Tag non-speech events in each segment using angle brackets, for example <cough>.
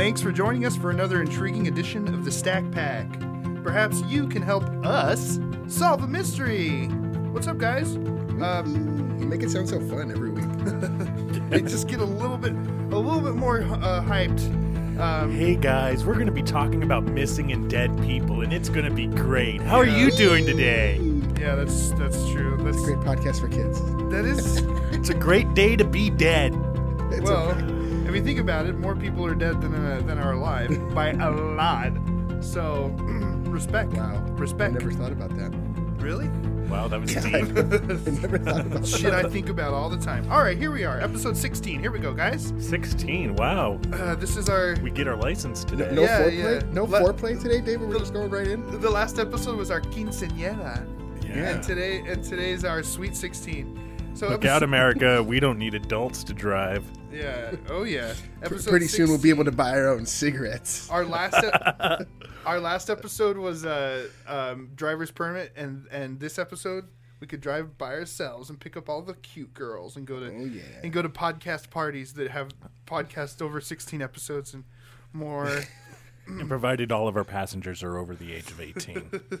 Thanks for joining us for another intriguing edition of the Stack Pack. Perhaps you can help us solve a mystery. What's up, guys? Um, You make it sound so fun every week. <laughs> I just get a little bit, a little bit more uh, hyped. Um, Hey guys, we're going to be talking about missing and dead people, and it's going to be great. How are you doing today? yeah, that's that's true. That's a Great podcast for kids. that is. <laughs> It's a great day to be dead. It's well, okay. If you think about it, more people are dead than uh, than are alive <laughs> by a lot. So, <clears throat> respect. wow. I Respect. never thought about that. Really? Wow, that was <laughs> I deep. never thought about <laughs> Shit, I think about all the time. All right, here we are, episode 16. Here we go, guys. 16. Wow. Uh, this is our. We get our license today. no Yeah, foreplay? yeah. No Let- foreplay today, David? We're just going right in? The last episode was our quinceañera, Yeah. and today and today's our sweet 16. So Look episode- out, America. We don't need adults to drive. Yeah. Oh yeah. Episode Pretty soon we'll be able to buy our own cigarettes. Our last ep- <laughs> our last episode was uh, um, driver's permit, and and this episode we could drive by ourselves and pick up all the cute girls and go to Oh, yeah. and go to podcast parties that have podcasts over sixteen episodes and more. <laughs> And provided all of our passengers are over the age of 18. <laughs>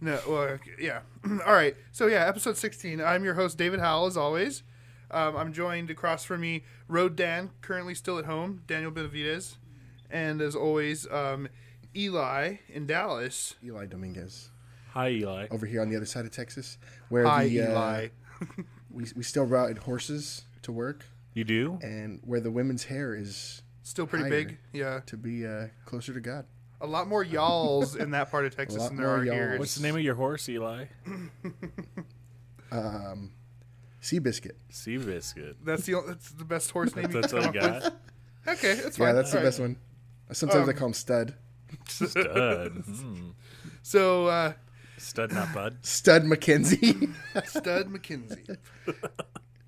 no, well, yeah. <clears throat> all right. So yeah, episode sixteen. I'm your host David Howell, as always. Um, I'm joined across from me, Road Dan, currently still at home, Daniel Benavides, and as always, um, Eli in Dallas. Eli Dominguez. Hi, Eli. Over here on the other side of Texas, where Hi, the, uh, Eli. <laughs> we, we still ride horses to work, You do? and where the women's hair is Still pretty big. Yeah. to be uh, closer to God. A lot more y'alls in that part of <laughs> Texas than there more are here. What's the name of your horse, Eli? <laughs> Um, Seabiscuit. Seabiscuit. That's the that's the best horse name. That's can all you got? with. Okay, that's fine. Yeah, that's the All right. best one. Sometimes I Um, call him Stud. Stud. <laughs> Hmm. So, uh, Stud, not bud. Stud McKenzie. Stud McKenzie.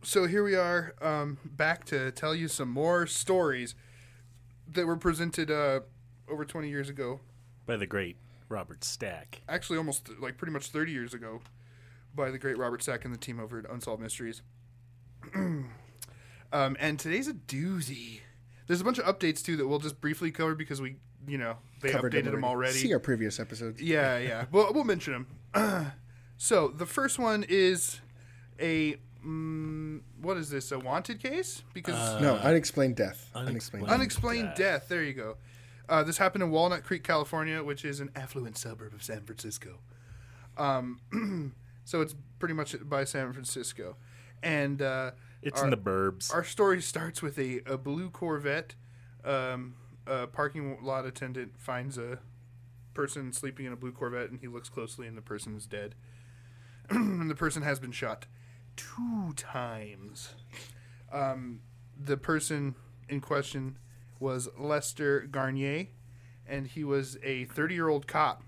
so here we are, um, back to tell you some more stories that were presented uh, over 20 years ago. By the great Robert Stack. Actually, almost like pretty much 30 years ago, by the great Robert Stack and the team over at Unsolved Mysteries. <clears throat> um, and today's a doozy. There's a bunch of updates too that we'll just briefly cover because we, you know, they Covered updated them already. See our previous episodes. Yeah, yeah. <laughs> Well, we'll mention them. <clears throat> so the first one is a mm, what is this? A wanted case? Because no, unexplained death. unexplained. unexplained death. death. There you go. Uh, this happened in Walnut Creek, California, which is an affluent suburb of San Francisco. Um, <clears throat> so it's pretty much by San Francisco, and uh, It's our- in the burbs. our story starts with a, a blue Corvette. Um, a parking lot attendant finds a person sleeping in a blue Corvette, and he looks closely, and the person is dead. <clears throat> and the person has been shot two times. Um, the person in question was Lester Garnier, and he was a 30 year old cop.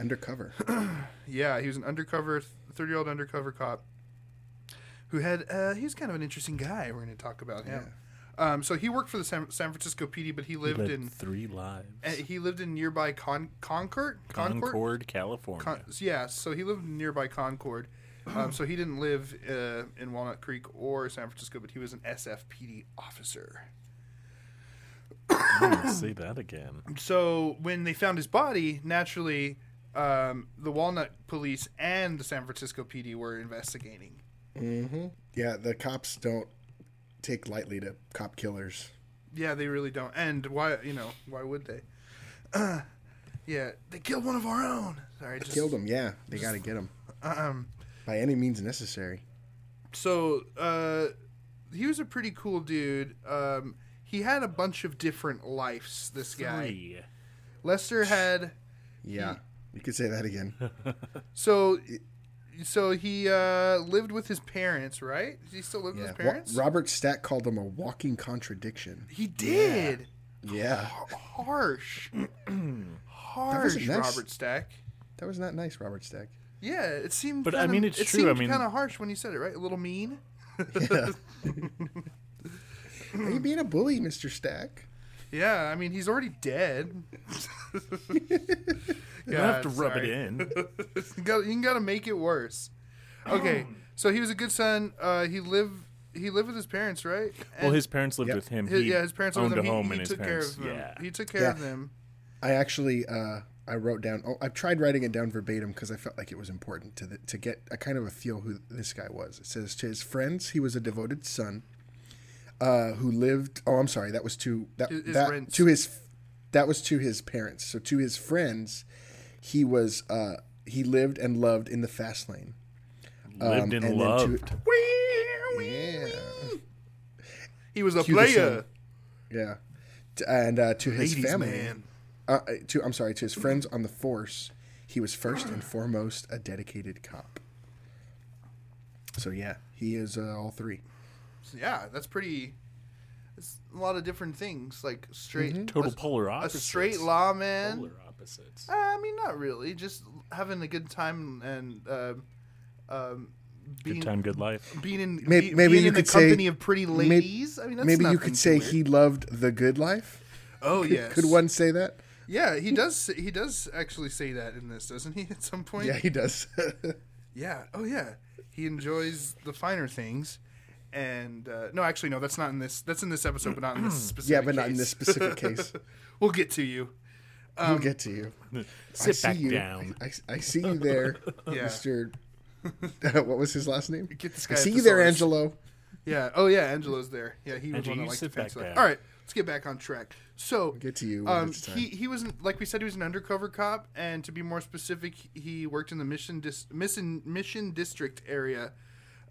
Undercover. <clears throat> Yeah, he was an undercover, 30 year old undercover cop who had, uh, was kind of an interesting guy. We're going to talk about him. Um, so he worked for the San, San Francisco PD, but he He lived in three lives. uh, he lived in nearby Con- Concord. Concord, California. Con- yeah, so he lived nearby Concord. Um, so he didn't live uh, in Walnut Creek or San Francisco, but he was an SFPD officer. Let's say that again. So when they found his body, naturally, um, the Walnut Police and the San Francisco PD were investigating. hmm Yeah, the cops don't take lightly to cop killers. Yeah, they really don't. And why? You know, why would they? <clears throat> yeah, they killed one of our own. Sorry, just Killed him. yeah. They got to get him. Um, by any means necessary. so uh, he was a pretty cool dude. Um, he had a bunch of different lives. This guy, Three. Lester had. Yeah, you could say that again. <laughs> So, so he uh, lived with his parents, right? Does he still live with Yeah, his Wa- parents? Robert Stack called him a walking contradiction. he did. Yeah, Harsh, <clears throat> harsh, wasn't nice. Robert Stack. that was not nice, Robert Stack. Yeah, it seemed. But, I kinda- mean, it's it true, I seemed mean- kind of harsh when you said it, right? A little mean. Yeah. <laughs> <laughs> Are you being a bully, Mister Stack? Yeah, I mean, he's already dead. <laughs> You don't have to rub it in. <laughs> you got you gotta make it worse. Okay, so he was a good son. Uh, he lived he lived with his parents, right? Well, his parents lived Yep. with him. his- yeah, his parents owned owned a him. home, he, and he his took care parents. of them. Yeah. He took care Yeah. of them. I actually uh, I wrote down. Oh, I've tried writing it down verbatim because I felt like it was important to the, to get a kind of a feel who this guy was. It says to his friends, he was a devoted son uh, who lived. Oh, I'm sorry, that was to that, His- his that rents. to his that was to his parents. So to his friends, he was uh, he lived and loved in the fast lane. lived and, and then to- loved. Yeah, He was a Cue player. yeah, T- and uh, to his Ladies' family. man. uh, to I'm sorry, to his friends on the force, he was first and foremost a dedicated cop. So yeah, he is uh, all three. Yeah, that's pretty. It's a lot of different things, like straight Total a, polar a opposites. straight lawman. Polar opposites. I mean, not really. Just having a good time and um um, being Good time, good life. being in Maybe- be- maybe being you in the could say- company of pretty may- ladies. I mean, that's Maybe you could say weird. he loved the good life. Oh Could, yes. could one say that? Yeah, he does. He does actually say that in this, doesn't he? At some point. Yeah, he does. <laughs> Yeah. Oh, yeah. He enjoys the finer things, and uh, no, actually, no. That's not in this. That's in this episode, but not in this specific. <clears throat> yeah, but not in case. this specific case. <laughs> we'll get to you. we'll get to you. <laughs> I Sit see back you. down. I, I see you there, <laughs> Yeah. Mister. what was his last name? Get this guy I a see you there, thesaurus. Angelo. Yeah. Oh, yeah. Angelo's there. Yeah, he was Angelo, one that you liked sit to back down. All right, let's get back on track. So, Get to you when um, it's time. he he was an, like we said he was an undercover cop, and to be more specific, he worked in the mission dis, mission mission district area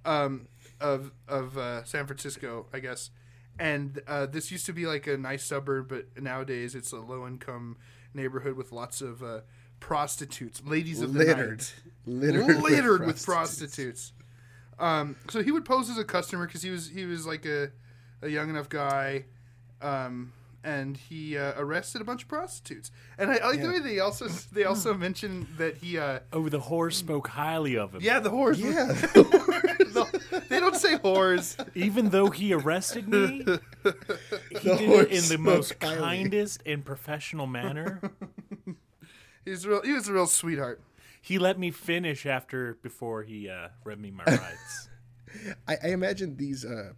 um, of of uh, San Francisco, I guess. And uh, this used to be like a nice suburb, but nowadays it's a low income neighborhood with lots of uh, prostitutes, ladies of the Littered. night, Littered, littered, with with prostitutes. Um, so he would pose as a customer because he was he was like a, a young enough guy, um, and he uh, arrested a bunch of prostitutes. And I, I like the way they also they also mentioned that he uh, Oh, the horse spoke highly of him. yeah the whores Yeah, <laughs> No, they don't say whores. Even though he arrested me, <laughs> he The did it in the most highly. kindest and professional manner. <laughs> He's real. He was a real sweetheart. He let me finish after before he uh, read me my rights. I, I imagine these uh,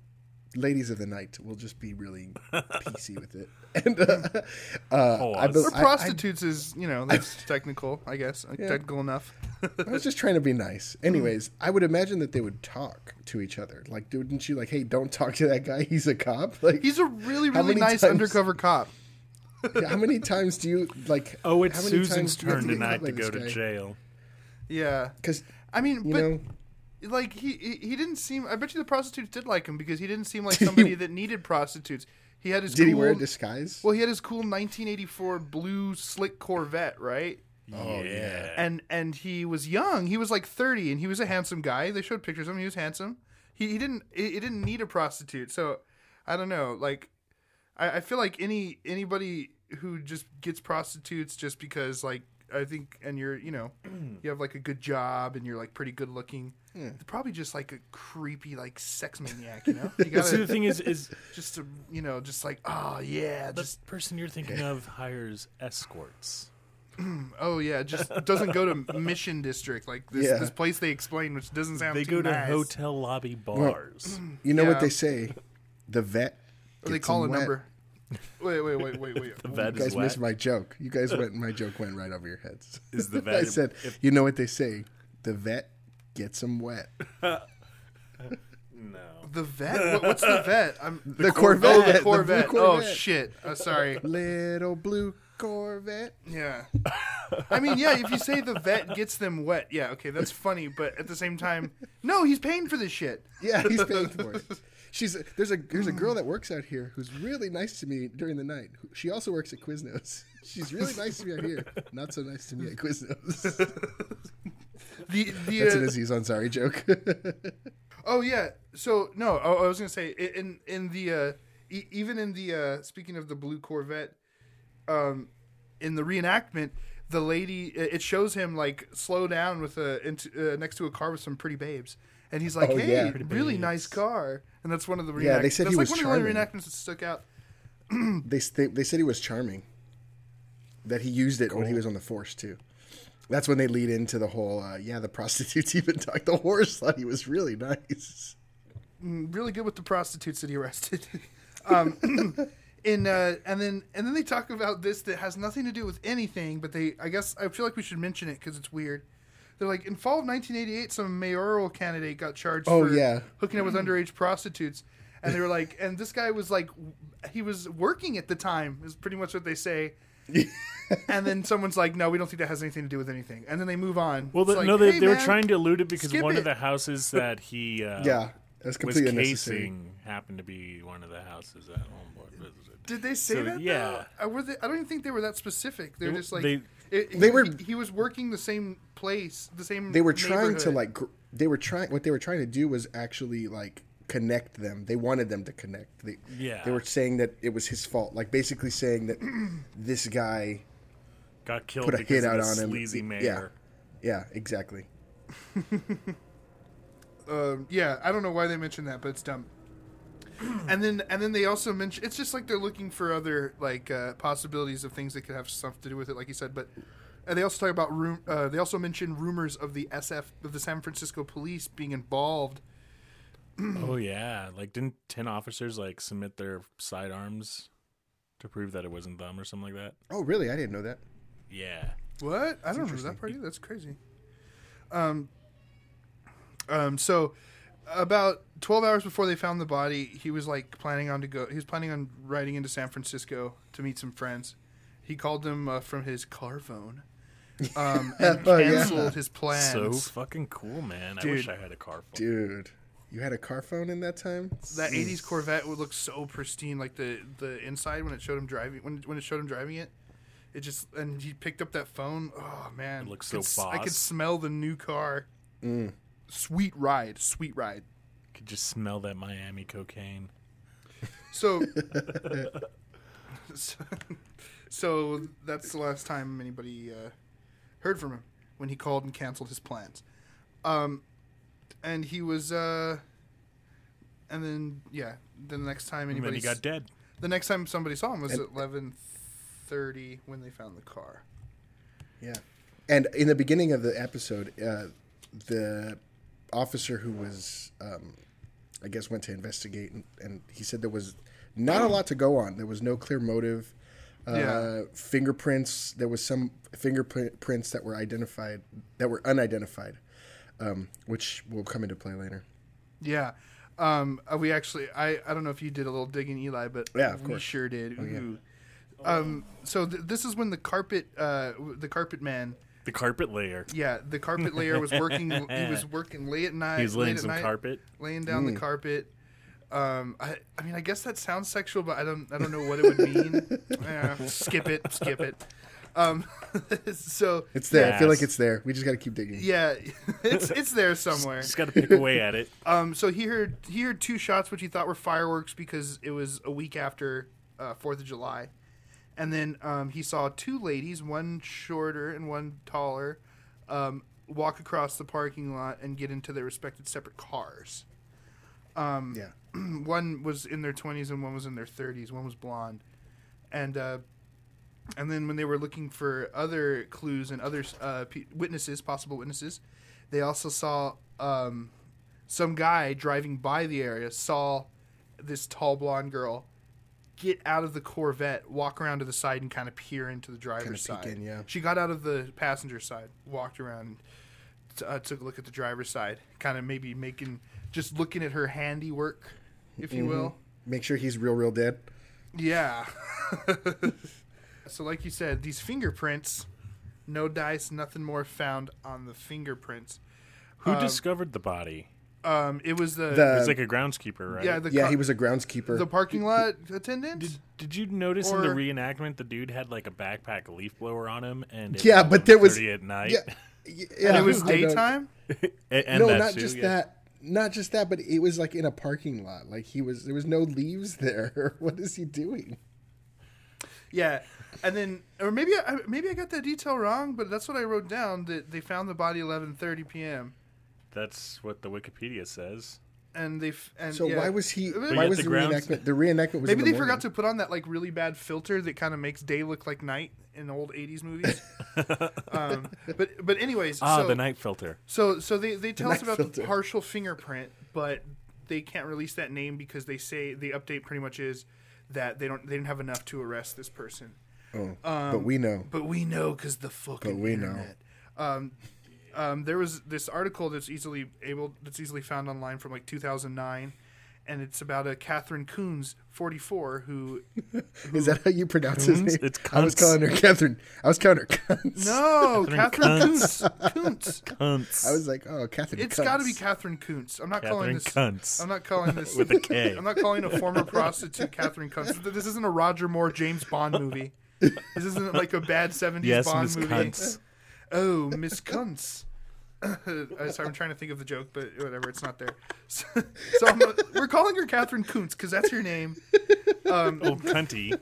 ladies of the night will just be really <laughs> PC with it. <laughs> And uh, uh, I, Pause. bel- Or I- prostitutes is you know that's <laughs> technical, I guess, uh, Yeah. technical enough. I, was just trying to be nice. Anyways, I would imagine that they would talk to each other. Like, wouldn't you like, hey, don't talk to that guy. He's a cop. Like, He's a really really nice times- undercover cop. how many times do you like? Oh, it's how many Susan's times do you have turn get tonight to go to jail. Yeah, Because I mean, you but know, like he, he he didn't seem. I bet you the prostitutes did like him because he didn't seem like <laughs> somebody that needed prostitutes. He had his. did he wear a disguise? Well, he had his cool 1984 blue slick Corvette, right? Oh, oh yeah. And and he was young. He was like 30, and he was a handsome guy. They showed pictures of him. He was handsome. He he didn't he, he didn't need a prostitute. So I don't know. Like I, I feel like any anybody who just gets prostitutes just because like I think and you're you know <clears throat> you have like a good job and you're like pretty good looking. They're probably just like a creepy like sex maniac. You know. You <laughs> See, gotta the thing is, is <laughs> just to you know just like oh yeah the just person you're thinking of hires escorts. <clears throat> oh yeah just doesn't go to <laughs> mission district like this Yeah. this place they explain which doesn't sound They too go to nice. hotel lobby bars. You know Yeah. what they say? The vet. Or they call a wet. number wait wait wait wait wait <laughs> the You guys is missed my joke. You guys <laughs> went. My joke went right over your heads. Is the <laughs> vet? I said, if- you know what they say? The vet gets him wet. no. the vet what, what's the vet i'm The oh Corvette. the the corvette oh Corvette. shit uh, sorry Little blue Corvette. yeah i mean yeah if you say the vet gets them wet yeah okay that's funny but at the same time no he's paying for this shit Yeah, he's paying for it. She's there's a there's a girl that works out here who's really nice to me during the night. She also works at Quiznos. <laughs> She's really nice to me out here. Not so nice to me at Quiznos. <laughs> the the That's uh, an Aziz Ansari joke. <laughs> Oh yeah. So no, I, I was gonna say in in the uh, e- even in the uh, speaking of the blue Corvette, um, in the reenactment, the lady it it shows him like slow down with a into, uh, next to a car with some pretty babes, and he's <laughs> like, Oh, "Hey, yeah. Really nice car," and that's one of the reenact- Yeah, they said that's he like was one of the charming. reenactments that stuck out. <clears throat> they, they they said he was charming. That he used it when he was on the force too. That's when they lead into the whole uh, yeah the prostitutes <laughs> even talked. The horse thought he was really nice. mm, really good with the prostitutes that he arrested. <laughs> um, <clears throat> in uh, and then and then they talk about this that has nothing to do with anything, but they I guess I feel like we should mention it because it's weird. They're like in fall of 1988, some mayoral candidate got charged Oh, for yeah. hooking up with underage prostitutes, and they were like, and this guy was like, he was working at the time is pretty much what they say. <laughs> and then someone's like, "No, we don't think that has anything to do with anything." And then they move on. Well, the, like, no, they, "Hey, they were trying to elude it because one it." of the houses that he <laughs> uh, Yeah, that's was completely unnecessary. casing happened to be one of the houses that Homeboy visited. Did they say So, that? yeah. though? Were they, I don't even think they were that specific. They're They- just like they- it- They he- were- He, he was working the same place, the same. They were trying to like. Gr- they were trying. What they were trying to do was actually like connect them. They wanted them to connect. They, Yeah. They were saying that it was his fault. Like basically saying that <clears throat> this guy. Got killed Put a hit out the on him. sleazy Yeah. mayor. Yeah, exactly. <laughs> Um, yeah, I don't know why they mentioned that, but it's dumb. <clears throat> and then and then they also mention it's just like they're looking for other like uh, possibilities of things that could have stuff to do with it, like you said. But and they also talk about room. Uh, they also mention rumors of the SF of the San Francisco police being involved. <clears throat> Oh yeah, like didn't ten officers like submit their sidearms to prove that it wasn't them or something like that? Oh, really? I didn't know that. Yeah. What? I don't know that part either. That's crazy. Um. Um. So, about twelve hours before they found the body, he was like planning on to go. He was planning on riding into San Francisco to meet some friends. He called them uh, from his car phone, um, <laughs> and Oh, yeah. canceled his plans. So fucking cool, man. I wish I had a car phone. Dude, you had a car phone in that time? that '80s Corvette would look so pristine, like the the inside when it showed him driving when when it showed him driving it. It just and he picked up that phone. Oh man, It looks Could so s- I could smell the new car. Sweet ride, sweet ride. Could just smell that Miami cocaine. So, <laughs> so, so that's the last time anybody uh, heard from him when he called and canceled his plans. Um, and he was, uh, and then yeah, the next time And then anybody, he got dead. the next time somebody saw him was And- at eleven thirty when they found the car. Yeah. And in the beginning of the episode, uh, the officer who was, um, I guess, went to investigate, and, and he said there was not a lot to go on. There was no clear motive. Uh, Yeah. Fingerprints. There was some fingerprints that were identified that were unidentified, um, which will come into play later. Yeah. Um, uh, we actually, I, I don't know if you did a little digging, Eli, but Yeah, of we course. Oh, sure did. Ooh. Um, so th- this is when the carpet, uh, the carpet man, The carpet layer. yeah, the carpet layer was working. he was <laughs> working late at night. He was late laying at some night, carpet. laying down Mm. the carpet. Um, I, I mean, I guess that sounds sexual, but I don't, I don't know what it would mean. <laughs> Eh, skip it, skip it. Um, <laughs> so It's there. I feel like it's there. We just got to keep digging. yeah, it's it's there somewhere. Just got to pick away at it. Um, so he heard he heard two shots, which he thought were fireworks because it was a week after uh, Fourth of July, and then um, he saw two ladies, one shorter and one taller, um, walk across the parking lot and get into their respective separate cars. Um, Yeah. <clears throat> one was in their twenties and one was in their thirties. One was blonde, and uh, and then when they were looking for other clues and other uh, pe- witnesses, possible witnesses, they also saw um, some guy driving by the area saw this tall blonde girl get out of the Corvette, walk around to the side, and kind of peer into the driver's Kinda peek side. in, yeah. She got out of the passenger side, walked around, t- uh, took a look at the driver's side, kind of maybe making just looking at her handiwork, if you will. Make sure he's real, real dead. Yeah. <laughs> so, like you said, these fingerprints, no dice, nothing more found on the fingerprints. Who discovered the body? Um, it was the, The- It was like a groundskeeper, right? yeah the yeah, co- he was a groundskeeper. the parking lot attendant. Did, did you notice in the Or- reenactment the dude had like a backpack leaf blower on him and it Yeah, but there was- 11:30 at night. yeah, <laughs> y- and it was I know. daytime. <laughs> and, and no, that not too, just yeah. that. Not just that, but it was like in a parking lot. Like he was, there was no leaves there. <laughs> what is he doing? Yeah, and then or maybe I, maybe I got that detail wrong, but that's what I wrote down. That they found the body 11:30 p.m. That's what the Wikipedia says. and they f- and So yeah. why was he? But Why was the the, reenactment? The reenactment was Maybe in they the forgot to put on that like really bad filter that kind of makes day look like night in old '80s movies. <laughs> um, but but anyways, Ah, so, the night filter. So so they, they tell us about filter. the partial fingerprint, but they can't release that name because they say the update pretty much is that they don't they didn't have enough to arrest this person. Oh, but we know. But we know because the fucking But we know. internet. Um, um, there was this article that's easily able that's easily found online from like 2009, and it's about a Catherine Coons, 44, who <laughs> Is that how you pronounce his name? It's I was calling her Catherine. I was calling her Kuntz. no Catherine Catherine Kuntz. Kuntz. Kuntz. I was like, oh, Catherine. It's got to be Catherine Kuntz. I'm not calling this. Cunts. I'm not calling this <laughs> with a K. I'm not calling a former prostitute Catherine Kuntz. This isn't a Roger Moore James Bond movie. This isn't like a bad 70s yes, Bond Miss movie. Cunts. Oh, Miss Kuntz. <laughs> Uh, Sorry, I'm trying to think of the joke, but whatever, it's not there. <laughs> So, so I'm, we're calling her Catherine Kuntz because that's her name. Um, Old cunty.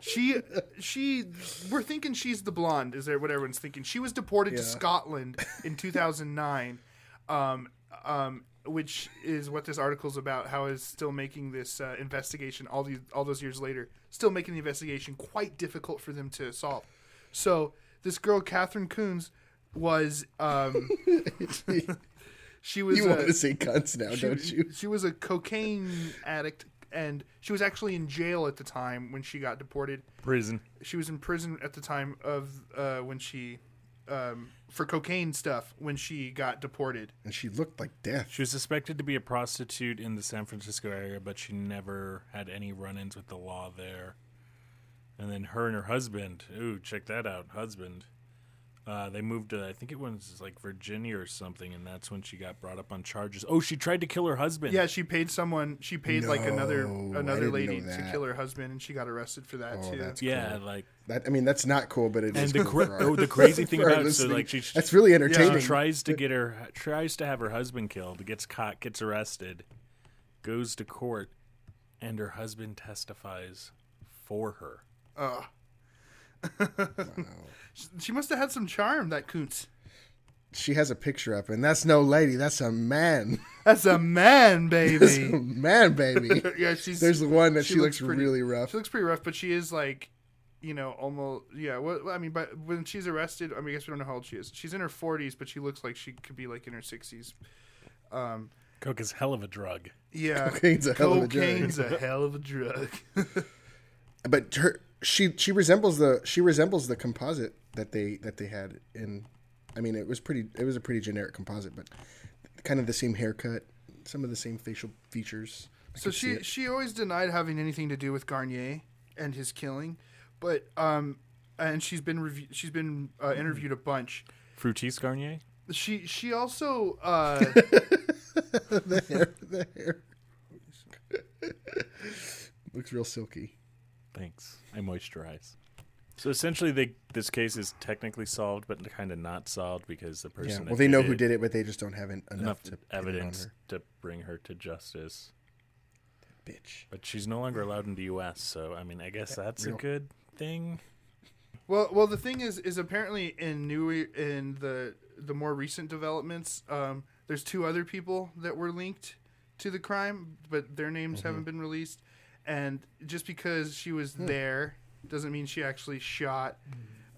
She, she, we're thinking she's the blonde. Is there what everyone's thinking? She was deported to Scotland in 2009, um, um, which is what this article's about. How is still making this uh, investigation all these all those years later, still making the investigation quite difficult for them to solve. So this girl, Catherine Coons, was um, <laughs> she was You uh, want to say Kuntz now, she, don't you? she was a cocaine addict, and she was actually in jail at the time when she got deported. Prison. She was in prison at the time of uh, when she um, for cocaine stuff when she got deported. And she looked like death. She was suspected to be a prostitute in the San Francisco area, but she never had any run-ins with the law there. And then her and her husband, ooh, check that out, husband. Uh, they moved to, I think it was like Virginia or something, and that's when she got brought up on charges. Oh, she tried to kill her husband. Yeah, she paid someone. She paid like another I another didn't lady know to that. kill her husband, and she got arrested for that Oh, too. that's yeah, cool. like That I mean, that's not cool, but it is and the cool cra- for our- oh, the crazy thing for our about it, so listening. like she that's really she entertaining. tries to get her tries to have her husband killed, gets caught, gets arrested, goes to court, and her husband testifies for her. Ugh. <laughs> She must have had some charm, that Kuntz. She has a picture up, and that's no lady. That's a man. <laughs> That's a man, That's a baby. man, baby. <laughs> yeah, she's. There's the one that she, looks, pretty- really rough. She looks pretty rough, but she is like, you know, almost. Yeah. Well, I mean, but when she's arrested, I mean, I guess we don't know how old she is. She's in her 40s, but she looks like she could be like in her 60s. Um, Coke is hell of a drug. yeah. Cocaine's a hell of a drug. Cocaine's a hell of a drug. But her, she she resembles the she resembles the composite that they that they had in. I mean, it was pretty. It was a pretty generic composite, but kind of the same haircut, some of the same facial features. I so she she always denied having anything to do with Garnier and his killing, but um, and she's been rev- she's been uh, interviewed a bunch. Fructis Garnier? She she also uh, <laughs> the hair, the hair <laughs> looks real silky. Thanks. I moisturize. So essentially, they this case is technically solved, but kind of not solved because the person. Yeah. that Well, they know who did it, but they just don't have en- enough, enough to pin it on evidence her. to bring her to justice. Bitch. But she's no longer allowed in the U.S., so I mean, I guess that's real- a good thing. Well, well, the thing is, is apparently in new in the the more recent developments, um, there's two other people that were linked to the crime, but their names Mm-hmm. haven't been released. And just because she was Hmm. there doesn't mean she actually shot.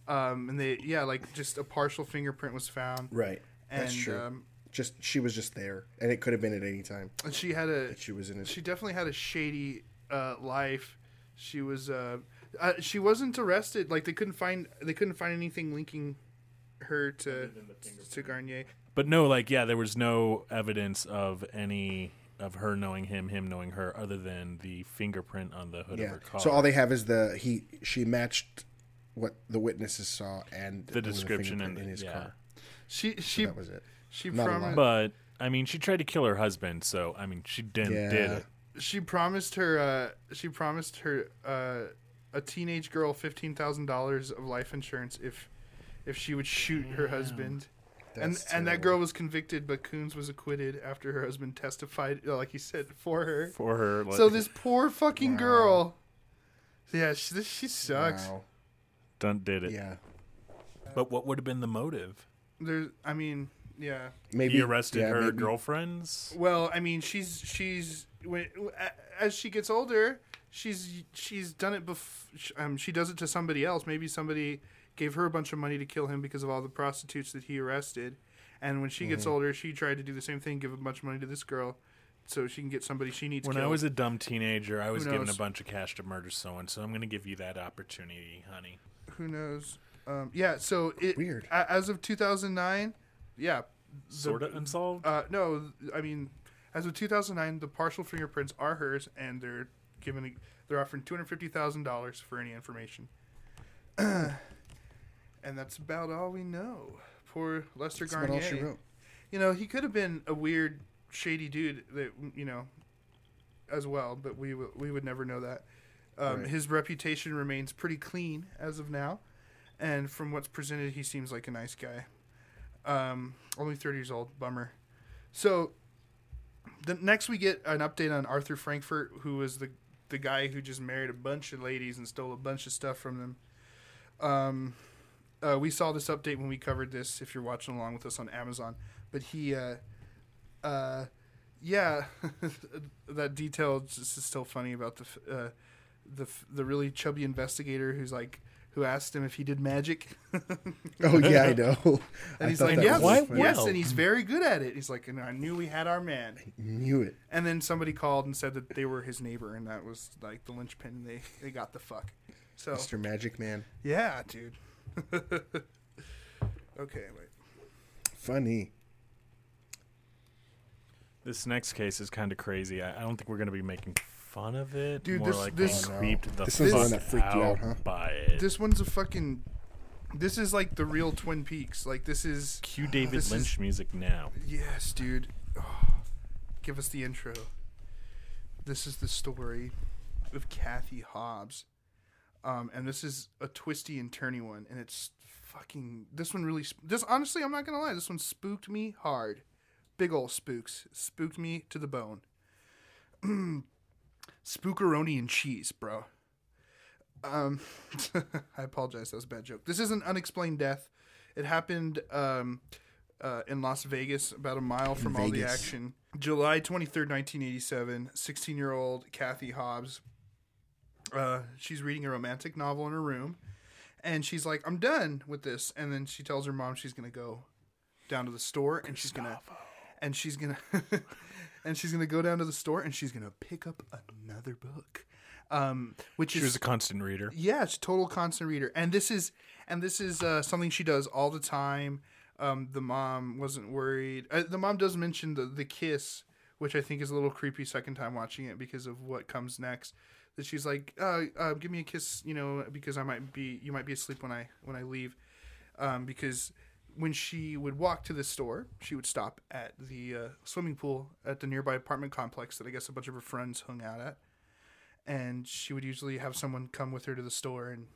Um, and they, yeah, like just a partial fingerprint was found, Right. and That's true. um, just she was just there, and it could have been at any time and she had a that she was in it. she definitely had a shady uh, life. She was uh, uh, she wasn't arrested. Like they couldn't find they couldn't find anything linking her to to Garnier. But no, like yeah, there was no evidence of any of her knowing him, him knowing her, other than the fingerprint on the hood of her car. So all they have is the he she matched what the witnesses saw and the there was a description in his yeah. car. She So she that was it. she Not a promised But I mean, she tried to kill her husband, so I mean, she didn't Yeah. did it. she promised her uh, she promised her uh, a teenage girl fifteen thousand dollars of life insurance if if she would shoot her husband. And That's and that terrible. girl was convicted, but Coons was acquitted after her husband testified, uh, like he said, for her. for her. Like, So this poor fucking Wow. girl. Yeah, she, this, she sucks. Wow. done did it. Yeah. But what would have been the motive? There's, I mean, yeah. Maybe he arrested yeah, her maybe- girlfriends. Well, I mean, she's she's when as she gets older, she's she's done it before. um she does it to somebody else. Maybe somebody gave her a bunch of money to kill him because of all the prostitutes that he arrested. And when she gets Mm-hmm. older, she tried to do the same thing, give a bunch of money to this girl so she can get somebody she needs. To do. When killed. I was a dumb teenager, I was given a bunch of cash to murder someone, so I'm going to give you that opportunity, honey. who knows? Um, yeah, so it Weird. a- as of 2009, yeah, Sort of unsolved. Uh, no, I mean, as of 2009, the partial fingerprints are hers, and they're giving they're offering two hundred fifty thousand dollars for any information. <clears throat> and that's about all we know. Poor Lester That's Garnier. all she wrote. You know, he could have been a weird, shady dude that you know, as well, but we w- we would never know that. Um, Right. His reputation remains pretty clean as of now, and from what's presented, he seems like a nice guy. Um, only thirty years old. Bummer. So, the next we get an update on Arthur Frankfurt, who was the the guy who just married a bunch of ladies and stole a bunch of stuff from them. Um, uh, we saw this update when we covered this. If you're watching along with us on Amazon, but he, uh, uh, yeah, <laughs> that detail just is still funny about the uh, the the really chubby investigator who's like who asked him if he did magic, <laughs> Oh yeah, I know. <laughs> I and he's like, that "Yeah, was Why- yes," Well. and he's very good at it. He's like, "And I knew we had our man." Knew it. And then somebody called and said that they were his neighbor, and that was like the linchpin. They they got the fuck. So Mr. Magic Man. yeah, dude. <laughs> okay, wait. Funny. This next case is kind of crazy. I, I don't think we're going to be making fun of it. Dude, More this- like this- being creeped the This fuck was the one that freaked you out, huh? by it. This one's a fucking. This is like the real Twin Peaks. Like this is. Cue David this is- Lynch music now. Yes, dude. Oh, give us the intro. This is the story of Kathy Hobbs. Um, and this is a twisty and turny one, and it's fucking. This one really. This honestly, I'm not gonna lie. This one spooked me hard. Big ol' spooks spooked me to the bone. <clears throat> Spookeroni and cheese, bro. Um, <laughs> I apologize. That was a bad joke. This is an unexplained death. It happened um, uh, in Las Vegas, about a mile from all the action. July 23rd, 1987. 16 year old Kathy Hobbs. Uh, she's reading a romantic novel in her room. And she's like, I'm done with this. And then she tells her mom she's going to go down to the store and she's going to. And she's gonna, <laughs> and she's gonna go down to the store and she's gonna pick up another book, um, which She is was a constant reader. yeah, it's total constant reader, and this is and this is uh, something she does all the time. Um, the mom wasn't worried. Uh, the mom does mention the the kiss, which I think is a little creepy. Second time watching it because of what comes next. That she's like, uh, uh, "Give me a kiss," you know, because I might be you might be asleep when I when I leave, um, because when she would walk to the store, she would stop at the uh, swimming pool at the nearby apartment complex that I guess a bunch of her friends hung out at and she would usually have someone come with her to the store and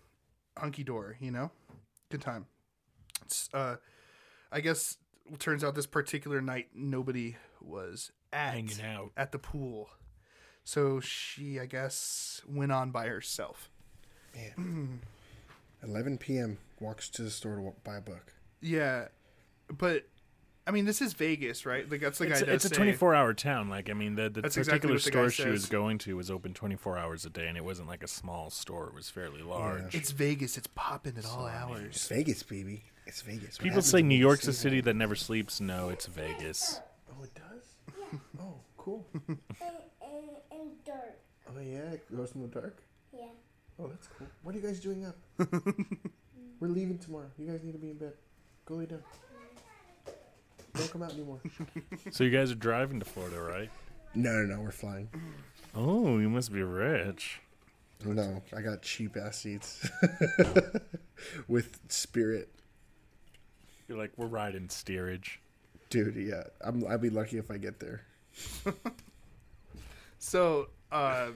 hunky door, you know, good time. It's, uh, I guess it turns out this particular night nobody was at Hanging out. at the pool, so she I guess went on by herself. Man. <clears throat> 11 p.m. Walks to the store to buy a book. Yeah, but I mean this is Vegas, right? Like that's the It's, guy does it's a say. 24 hour town. Like, I mean, the, the That's exactly particular the guy store she was going to was open 24 hours a day, and it wasn't like a small store. It was fairly large. It's Vegas. It's popping at all It's hours. Vegas, baby. It's Vegas. What People say New York's a city that never sleeps. No, it's Vegas. Oh, it does? <laughs> oh, cool. <laughs> and, and, and dark. Oh, yeah? It goes in the dark? Yeah. Oh, that's cool. What are you guys doing up? <laughs> We're leaving tomorrow. You guys need to be in bed. Go lay down. Don't come out anymore. So you guys are driving to Florida, right? no, no, no. We're flying. Oh, you must be rich. Oh, no, I got cheap ass seats <laughs> with Spirit. You're like, we're riding steerage. Dude, yeah. I'm, I'd be lucky if I get there. <laughs> So, uh,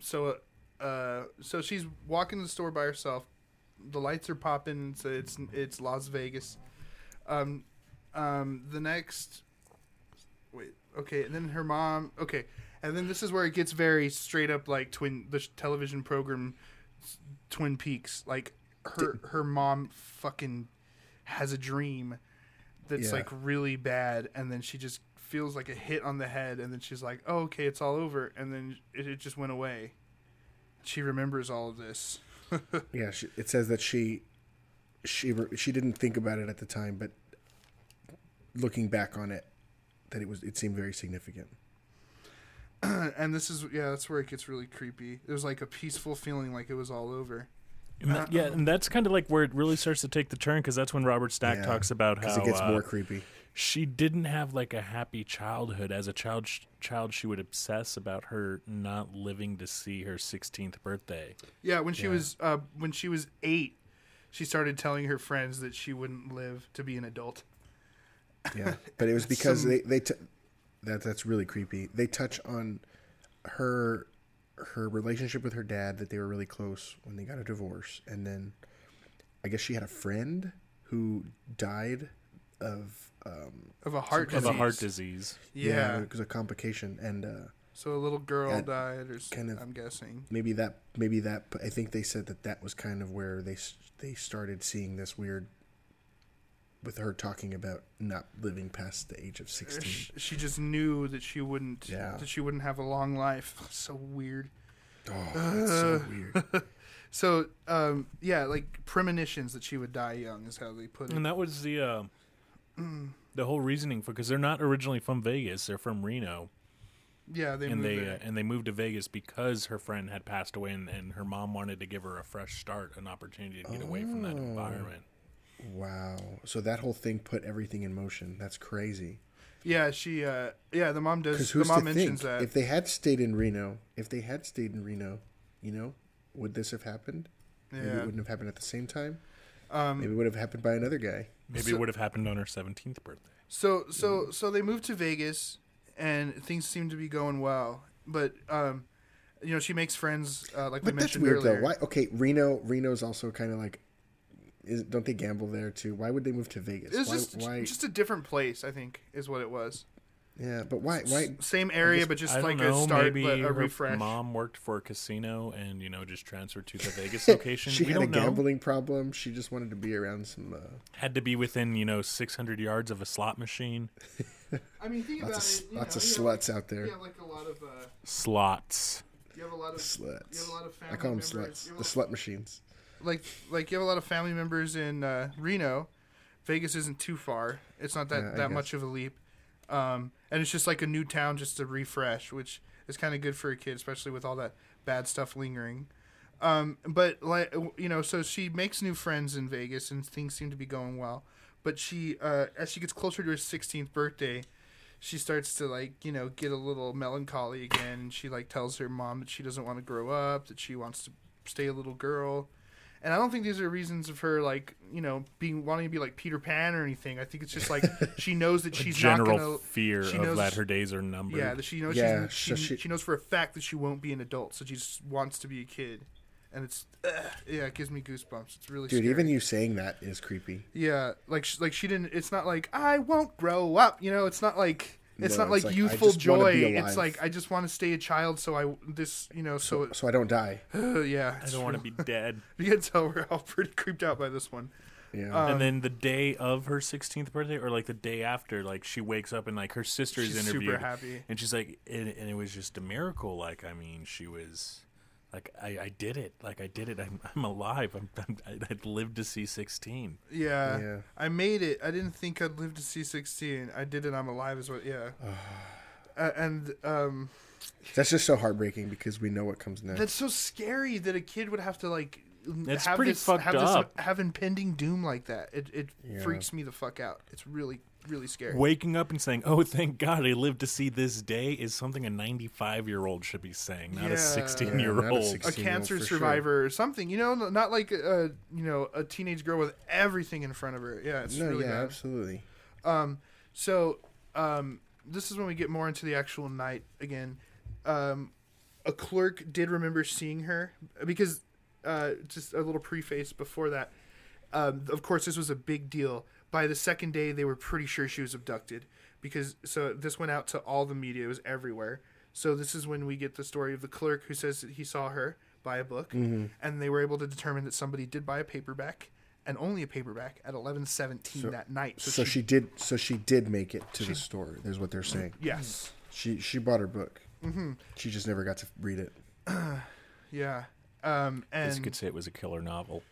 so, uh, so she's walking to the store by herself. The lights are popping. So it's it's Las Vegas. Um, um, the next, wait, okay, and then her mom. Okay, and then this is where it gets very straight up like twin the sh- television program, Twin Peaks. Like her her mom fucking has a dream that's Yeah. like really bad, and then she just feels like a hit on the head, and then she's like, "Oh, okay, it's all over," and then it, it just went away. She remembers all of this. <laughs> Yeah, she, it says that she she she didn't think about it at the time, but looking back on it, that it was it seemed very significant. <clears throat> and this is yeah, that's where it gets really creepy. It was like a peaceful feeling, like it was all over. And that- yeah, and that's kind of like where it really starts to take the turn because that's when Robert Stack Yeah, talks about because how it gets uh, more creepy. She didn't have like a happy childhood. As a child, sh- child she would obsess about her not living to see her 16th birthday. Yeah, when she Yeah. was uh, when she was eight, she started telling her friends that she wouldn't live to be an adult. Yeah, <laughs> but it was because Some- they they t- that that's really creepy. They touch on her her relationship with her dad that they were really close when they got a divorce, and then I guess she had a friend who died of um, Of a heart Of disease. a heart disease. Yeah. it was a complication, and uh, So a little girl Yeah, died, or s- kind of- I'm guessing. maybe that maybe that I think they said that that was kind of where they they started seeing this weird with her talking about not living past the age of sixteen. She just knew that she wouldn't. Yeah. That she wouldn't have a long life. <laughs> So weird. Oh, <sighs> that's so weird. So um, yeah, like premonitions that she would die young is how they put it. And that was the uh, the whole reasoning for because they're not originally from Vegas; they're from Reno, yeah, they and moved they uh, and they moved to Vegas because her friend had passed away, and, and her mom wanted to give her a fresh start, an opportunity to get away from that Oh. environment. Wow. So that whole thing put everything in motion. That's crazy. yeah, she. Uh, yeah, the mom Because does. The mom to mentions think that. if they had stayed in Reno, if they had stayed in Reno, you know, would this have happened? Maybe yeah. it wouldn't have happened at the same time. Um, Maybe it would have happened by another guy. Maybe So- it would have happened on her seventeenth birthday. So so so they moved to Vegas, and things seem to be going well. But um, you know, she makes friends uh, like we But that's mentioned weird earlier. though. Why? Okay, Reno. Reno's also kind of like, is, don't they gamble there too? Why would they move to Vegas? It was why? just why? just a different place, I think, is what it was. Yeah, but why? Why? Same area, guess- but just I like don't know. a start, maybe but a her refresh. mom worked for a casino and you know just transferred to the Vegas <laughs> location. she we had a don't know. gambling problem. She just wanted to be around some. Uh, Had to be within you know six hundred yards of a slot machine. <laughs> I mean, think lots about of it. You lots know, of you have, sluts out there. You have like a lot of uh, Slots. you have a lot of Sluts. You have a lot of family I call them members. sluts. The have slut machines. like like you have a lot of family members in uh, Reno. Vegas isn't too far. It's not that Yeah, that guess. much of a leap. Um, and it's just like a new town just to refresh, which is kind of good for a kid, especially with all that bad stuff lingering. Um, but like you know, so she makes new friends in Vegas, and things seem to be going well. But she, uh, as she gets closer to her 16th birthday, she starts to like you know get a little melancholy again. She like tells her mom that she doesn't want to grow up, that she wants to stay a little girl. And I don't think these are reasons of her like you know being wanting to be like Peter Pan or anything. I think it's just like <laughs> she knows that A she's general not gonna. fear she of knows- that her days are numbered. Yeah, that she knows Yeah, she's, so she, she- she knows for a fact that she won't be an adult, so she just wants to be a kid, and it's ugh, yeah, it gives me goosebumps. It's really Dude, scary. even you saying that is creepy. yeah, like like she didn't. It's not like I won't grow up. You know, it's not like it's No, not it's like, like, youthful joy. It's like I just want to stay a child. So I this you know so, So I don't die. <sighs> yeah. I don't want to be dead. <laughs> You can tell we're all pretty creeped out by this one. Yeah. Um, and then the day of her 16th birthday, or like the day after, like she wakes up and like her sister's interview. Interviewed, super happy. and she's like, and, and it was just a miracle. Like, I mean, she was like, I, I did it. Like, I did it. I'm, I'm alive. I'm, I'm, I'd lived to see 16. Yeah, Yeah. I made it. I didn't think I'd live to see sixteen. I did it. I'm alive. Is what? Yeah. <sighs> uh, and um, That's just so heartbreaking because we know what comes next. that's so scary that a kid would have to like. That's have pretty this, fucked have up. This, have impending doom like that. It it Yeah. freaks me the fuck out. It's really really scary. Waking up and saying, "Oh, thank God, I lived to see this day," is something a 95 year old should be saying, not Yeah. a 16 year old, 16 a cancer for sure. survivor or something, you know, not like a you know a teenage girl with everything in front of her. Yeah, it's no, really yeah, bad. absolutely. Um, so um, this is when we get more into the actual night again. Um, a clerk did remember seeing her because uh, just a little preface before that. Um, of course, this was a big deal. By the second day, they were pretty sure she was abducted because so this went out to all the media. It was everywhere. So this is when we get the story of the clerk who says that he saw her buy a book, Mm-hmm. and they were able to determine that somebody did buy a paperback and only a paperback at eleven seventeen So- that night. So, she, did. So she did make it to the store. Is what they're saying. yes. She she bought her book. Mm-hmm. She just never got to read it. <sighs> Yeah. Um, I guess you could say it was a killer novel.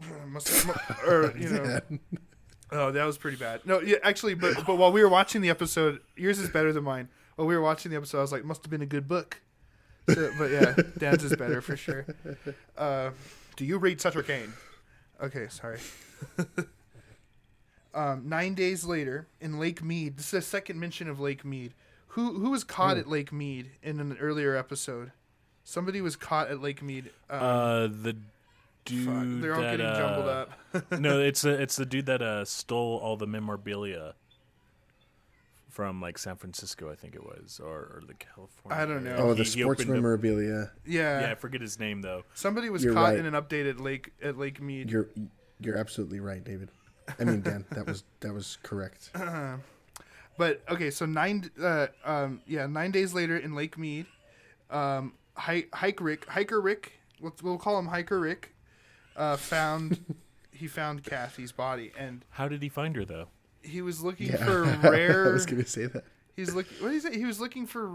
<sighs> must, mu- or you know, <laughs> oh, that was pretty bad. No, yeah, actually, but but while we were watching the episode, yours is better than mine. while we were watching the episode, I was like, must have been a good book. So, but yeah, Dan's is better for sure. Uh, do you read Sutter Cane? Okay, sorry. <laughs> um, nine days later, in Lake Mead, this is the second mention of Lake Mead. Who who was caught at Lake Mead in an earlier episode? Somebody was caught at Lake Mead. Um, Uh, the dude fuck, they're all that, getting jumbled uh, up. <laughs> no, <laughs> it's a, it's the dude that uh, stole all the memorabilia from like San Francisco, I think it was, or, or the California. I don't know. Oh, the he sports opened a- memorabilia. yeah. yeah, I forget his name though. Somebody was You're caught right. in an update at Lake at Lake Mead. You're you're absolutely right, David. I mean, Dan, that was that was correct. <laughs> But okay, so nine, uh, um, yeah, nine days later in Lake Mead, um, Hi- Hike Rick, Hiker Rick, we'll, we'll call him Hiker Rick, uh, found <laughs> he found Kathy's body, and How did he find her though? he was looking Yeah, for <laughs> I rare. was gonna say that. He's looking. What is it? He was looking for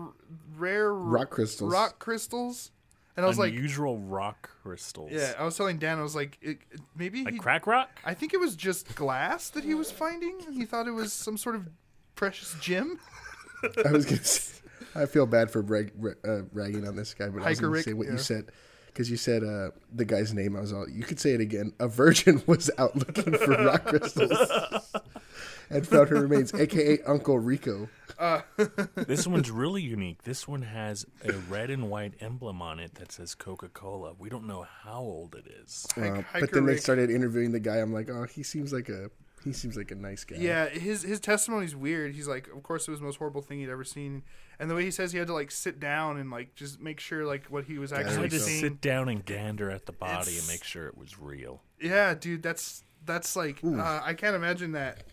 rare Rock crystals. Rock crystals, and I was like, Unusual rock crystals. yeah. I was telling Dan, I was like, it, it- maybe like he, crack rock. I think it was just glass that he was finding. and He thought it was some sort of precious gem. I was gonna. Say, I feel bad for rag, ra- uh, ragging on this guy, but I was Hiker gonna Rick, say what yeah. you said because you said uh, the guy's name. I was all. You could say it again. A virgin <laughs> was out looking for rock crystals <laughs> and found her remains, aka Uncle Rico. <laughs> this one's really unique. This one has a red and white emblem on it that says Coca Cola. We don't know how old it is. Uh, but then they started interviewing the guy. I'm like, oh, he seems like a he seems like a nice guy. Yeah, his his testimony's weird. He's like, of course, it was the most horrible thing he'd ever seen, and the way he says he had to like sit down and like just make sure like what he was I actually had to seeing. sit down and gander at the body It's- and make sure it was real. Yeah, dude, that's that's like uh, I can't imagine that,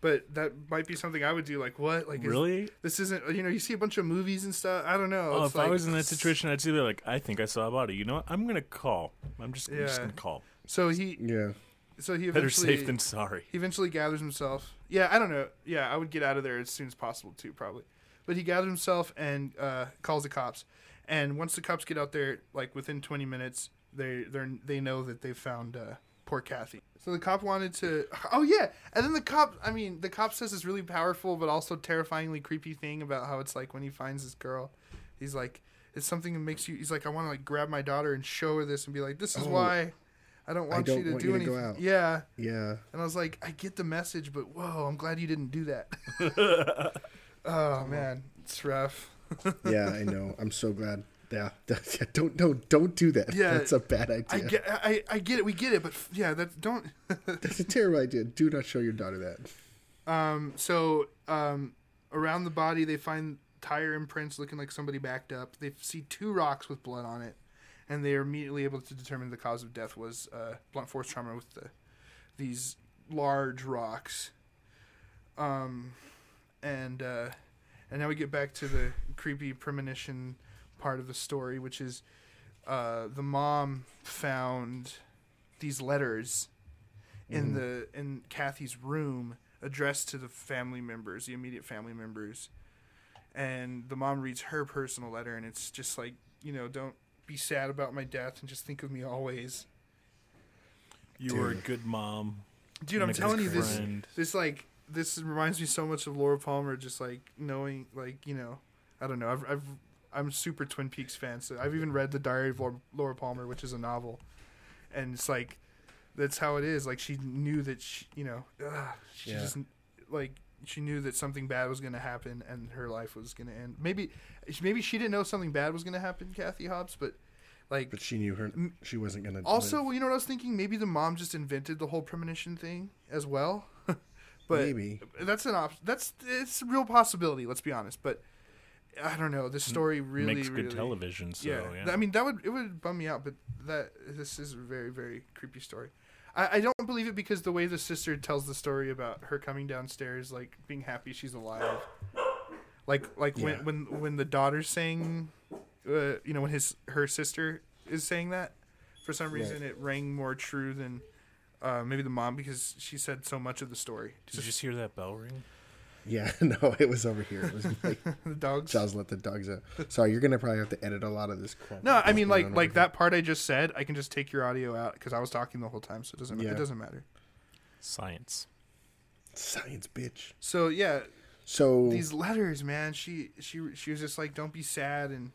but that might be something I would do. Like what? Like is- Really? this isn't you know you see a bunch of movies and stuff. I don't know. Oh, It's if I was in that situation, I'd say like, I think I saw a body. You know what? I'm gonna call. I'm just, I'm just gonna call. So he yeah. So he eventually Better eventually safe than sorry. he eventually gathers himself. Yeah, I don't know. Yeah, I would get out of there as soon as possible too, probably. But he gathers himself and uh, calls the cops. And once the cops get out there, like within 20 minutes, they they they know that they've found uh, poor Kathy. So the cop wanted to. <laughs> Oh yeah, and then the cop. I mean, the cop says this really powerful but also terrifyingly creepy thing about how it's like when he finds this girl, he's like, it's something that makes you. He's like, I want to like grab my daughter and show her this and be like, this is Oh. why. I don't want don't you to want do you to go anything. out. Yeah, Yeah. and I was like, I get the message, but whoa, I'm glad you didn't do that. <laughs> <laughs> oh man, it's rough. <laughs> Yeah, I know. I'm so glad. Yeah. don't don't don't do that. Yeah, That's a bad idea. I get, I, I get it. We get it, but yeah, that don't. That's a terrible idea. Do not show your daughter that. um. So, um, around the body, they find tire imprints looking like somebody backed up. They see two rocks with blood on it, and they are immediately able to determine the cause of death was uh, blunt force trauma with the these large rocks. Um, and uh, and now we get back to the creepy premonition part of the story, which is uh, the mom found these letters in the in Kathy's room addressed to the family members, the immediate family members. And the mom reads her personal letter and it's just like, you know, don't be sad about my death and just think of me always. You were a good mom. Dude, I'm telling you this friend. this like this reminds me so much of Laura Palmer just like knowing like, you know, I don't know. I've I've I'm a super Twin Peaks fan, so I've even read The Diary of Laura, Laura Palmer, which is a novel. And it's like that's how it is. Like she knew that she, you know, ugh, she Yeah. just like she knew that something bad was going to happen and her life was going to end. Maybe maybe she didn't know something bad was going to happen, Kathy Hobbs, but like But she knew her. She wasn't gonna. also, live. you know what I was thinking? Maybe the mom just invented the whole premonition thing as well. <laughs> but Maybe. that's an option. That's it's a real possibility. Let's be honest. But I don't know. This story really Makes good really- television. So yeah. yeah, I mean that would it would bum me out. But that this is a very very creepy story. I, I don't believe it because the way the sister tells the story about her coming downstairs, like being happy she's alive. Like like Yeah. when when when the daughter's saying, uh, you know, when his her sister is saying that, for some reason it rang more true than uh, maybe the mom because she said so much of the story. did you just hear that bell ring? Yeah. <laughs> No, it was over here. It was <laughs> like the dogs. Giles let the dogs out. Sorry, you're gonna probably have to edit a lot of this crap. No, I mean like like over that part I just said. I can just take your audio out because I was talking the whole time, so it doesn't Yeah. it doesn't matter. Science. Science, bitch. So yeah, So these letters, man. She she she was just like, "Don't be sad and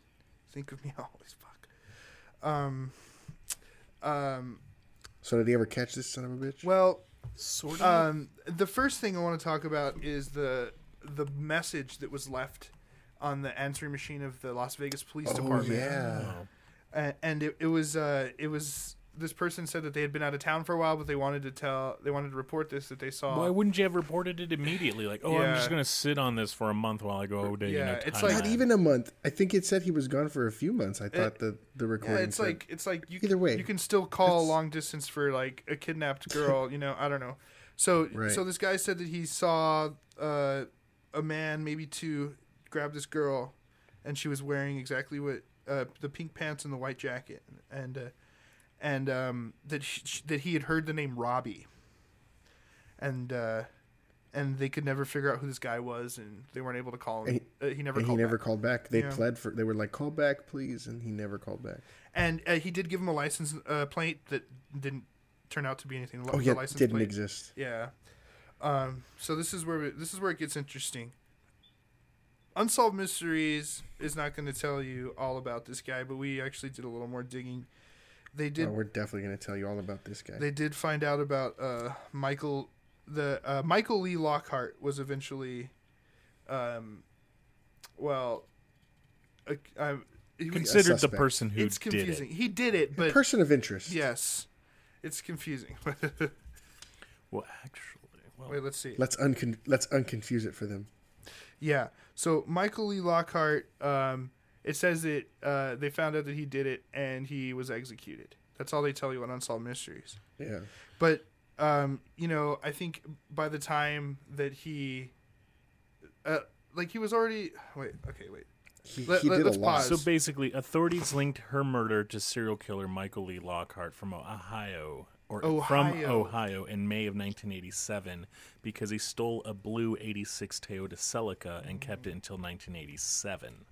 think of me <laughs> always." Fuck. Um. Um. so did he ever catch this son of a bitch? Well, Sort um, the first thing I want to talk about is the the message that was left on the answering machine of the Las Vegas Police oh Department. yeah. A- and it, it was uh, it was this person said that they had been out of town for a while, but they wanted to tell they wanted to report this that they saw. Why wouldn't you have reported it immediately? Like, oh, I'm Yeah. just gonna sit on this for a month while I go to you Yeah, know. it's like- Not out. even a month. I think it said he was gone for a few months. I thought the the yeah, recording. it's said. like it's like you Either way, you can still call it's- long distance for like a kidnapped girl. you know, I don't know. So Right. so this guy said that he saw uh, a man, maybe two, grab this girl, and she was wearing exactly what uh, the pink pants and the white jacket, and uh, and um, that sh that he had heard the name Robbie, and uh, and they could never figure out who this guy was, and they weren't able to call him. And uh, he never and he called never back. called back. They Yeah. pled for. They were like, "Call back, please," and he never called back. And uh, he did give him a license uh, plate that didn't turn out to be anything. Oh yeah, license didn't plate. exist. Yeah. Um, so this is where we, this is where it gets interesting. Unsolved Mysteries is not going to tell you all about this guy, but we actually did a little more digging. They did Oh, we're definitely going to tell you all about this guy. they did find out about uh, Michael the uh, Michael Lee Lockhart was eventually um, well uh, uh, he was- considered the person who it's did confusing. it. He did it, but Person of interest. yes. It's confusing. <laughs> Well, actually, well, Wait, let's see. Let's uncon- let's unconfuse it for them. Yeah. So Michael Lee Lockhart, um, it says that uh, they found out that he did it and he was executed. That's all they tell you on Unsolved Mysteries. Yeah. But um, you know, I think by the time that he, uh, like he was already. Wait. Okay. Wait. He, Let- he let- did let's a lot. pause. So basically, authorities linked her murder to serial killer Michael Lee Lockhart from Ohio, or from Ohio. Ohio in May of 1987, because he stole a blue '86 Toyota Celica and kept it until 1987.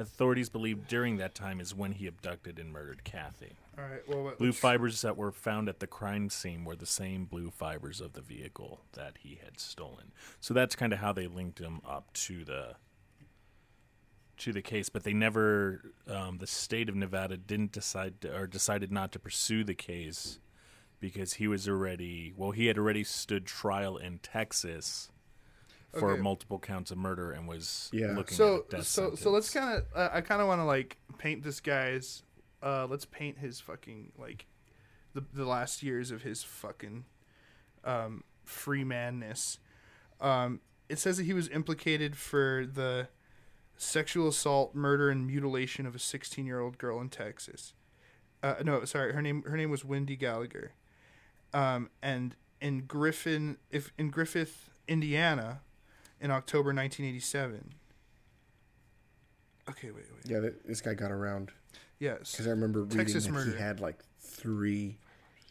Authorities believe during that time is when he abducted and murdered Kathy. All right. Well. what- Blue fibers that were found at the crime scene were the same blue fibers of the vehicle that he had stolen. So that's kind of how they linked him up to the to the case. But they never, um, the state of Nevada didn't decide to, or decided not to pursue the case because he was already well, he had already stood trial in Texas for Okay. multiple counts of murder and was Yeah. looking So at a death so sentence. so let's kind of. Uh, I kind of want to like paint this guy's. Uh, let's paint his fucking like, the the last years of his fucking, um, free manness. Um, it says that he was implicated for the sexual assault, murder, and mutilation of a 16 year old girl in Texas. Uh, no, sorry, her name her name was Wendy Gallagher. Um, and in Griffin, if in Griffith, Indiana, in October 1987. Okay, wait, wait. yeah, th- this guy got around Yes. because I remember reading Texas that murder. he had like three,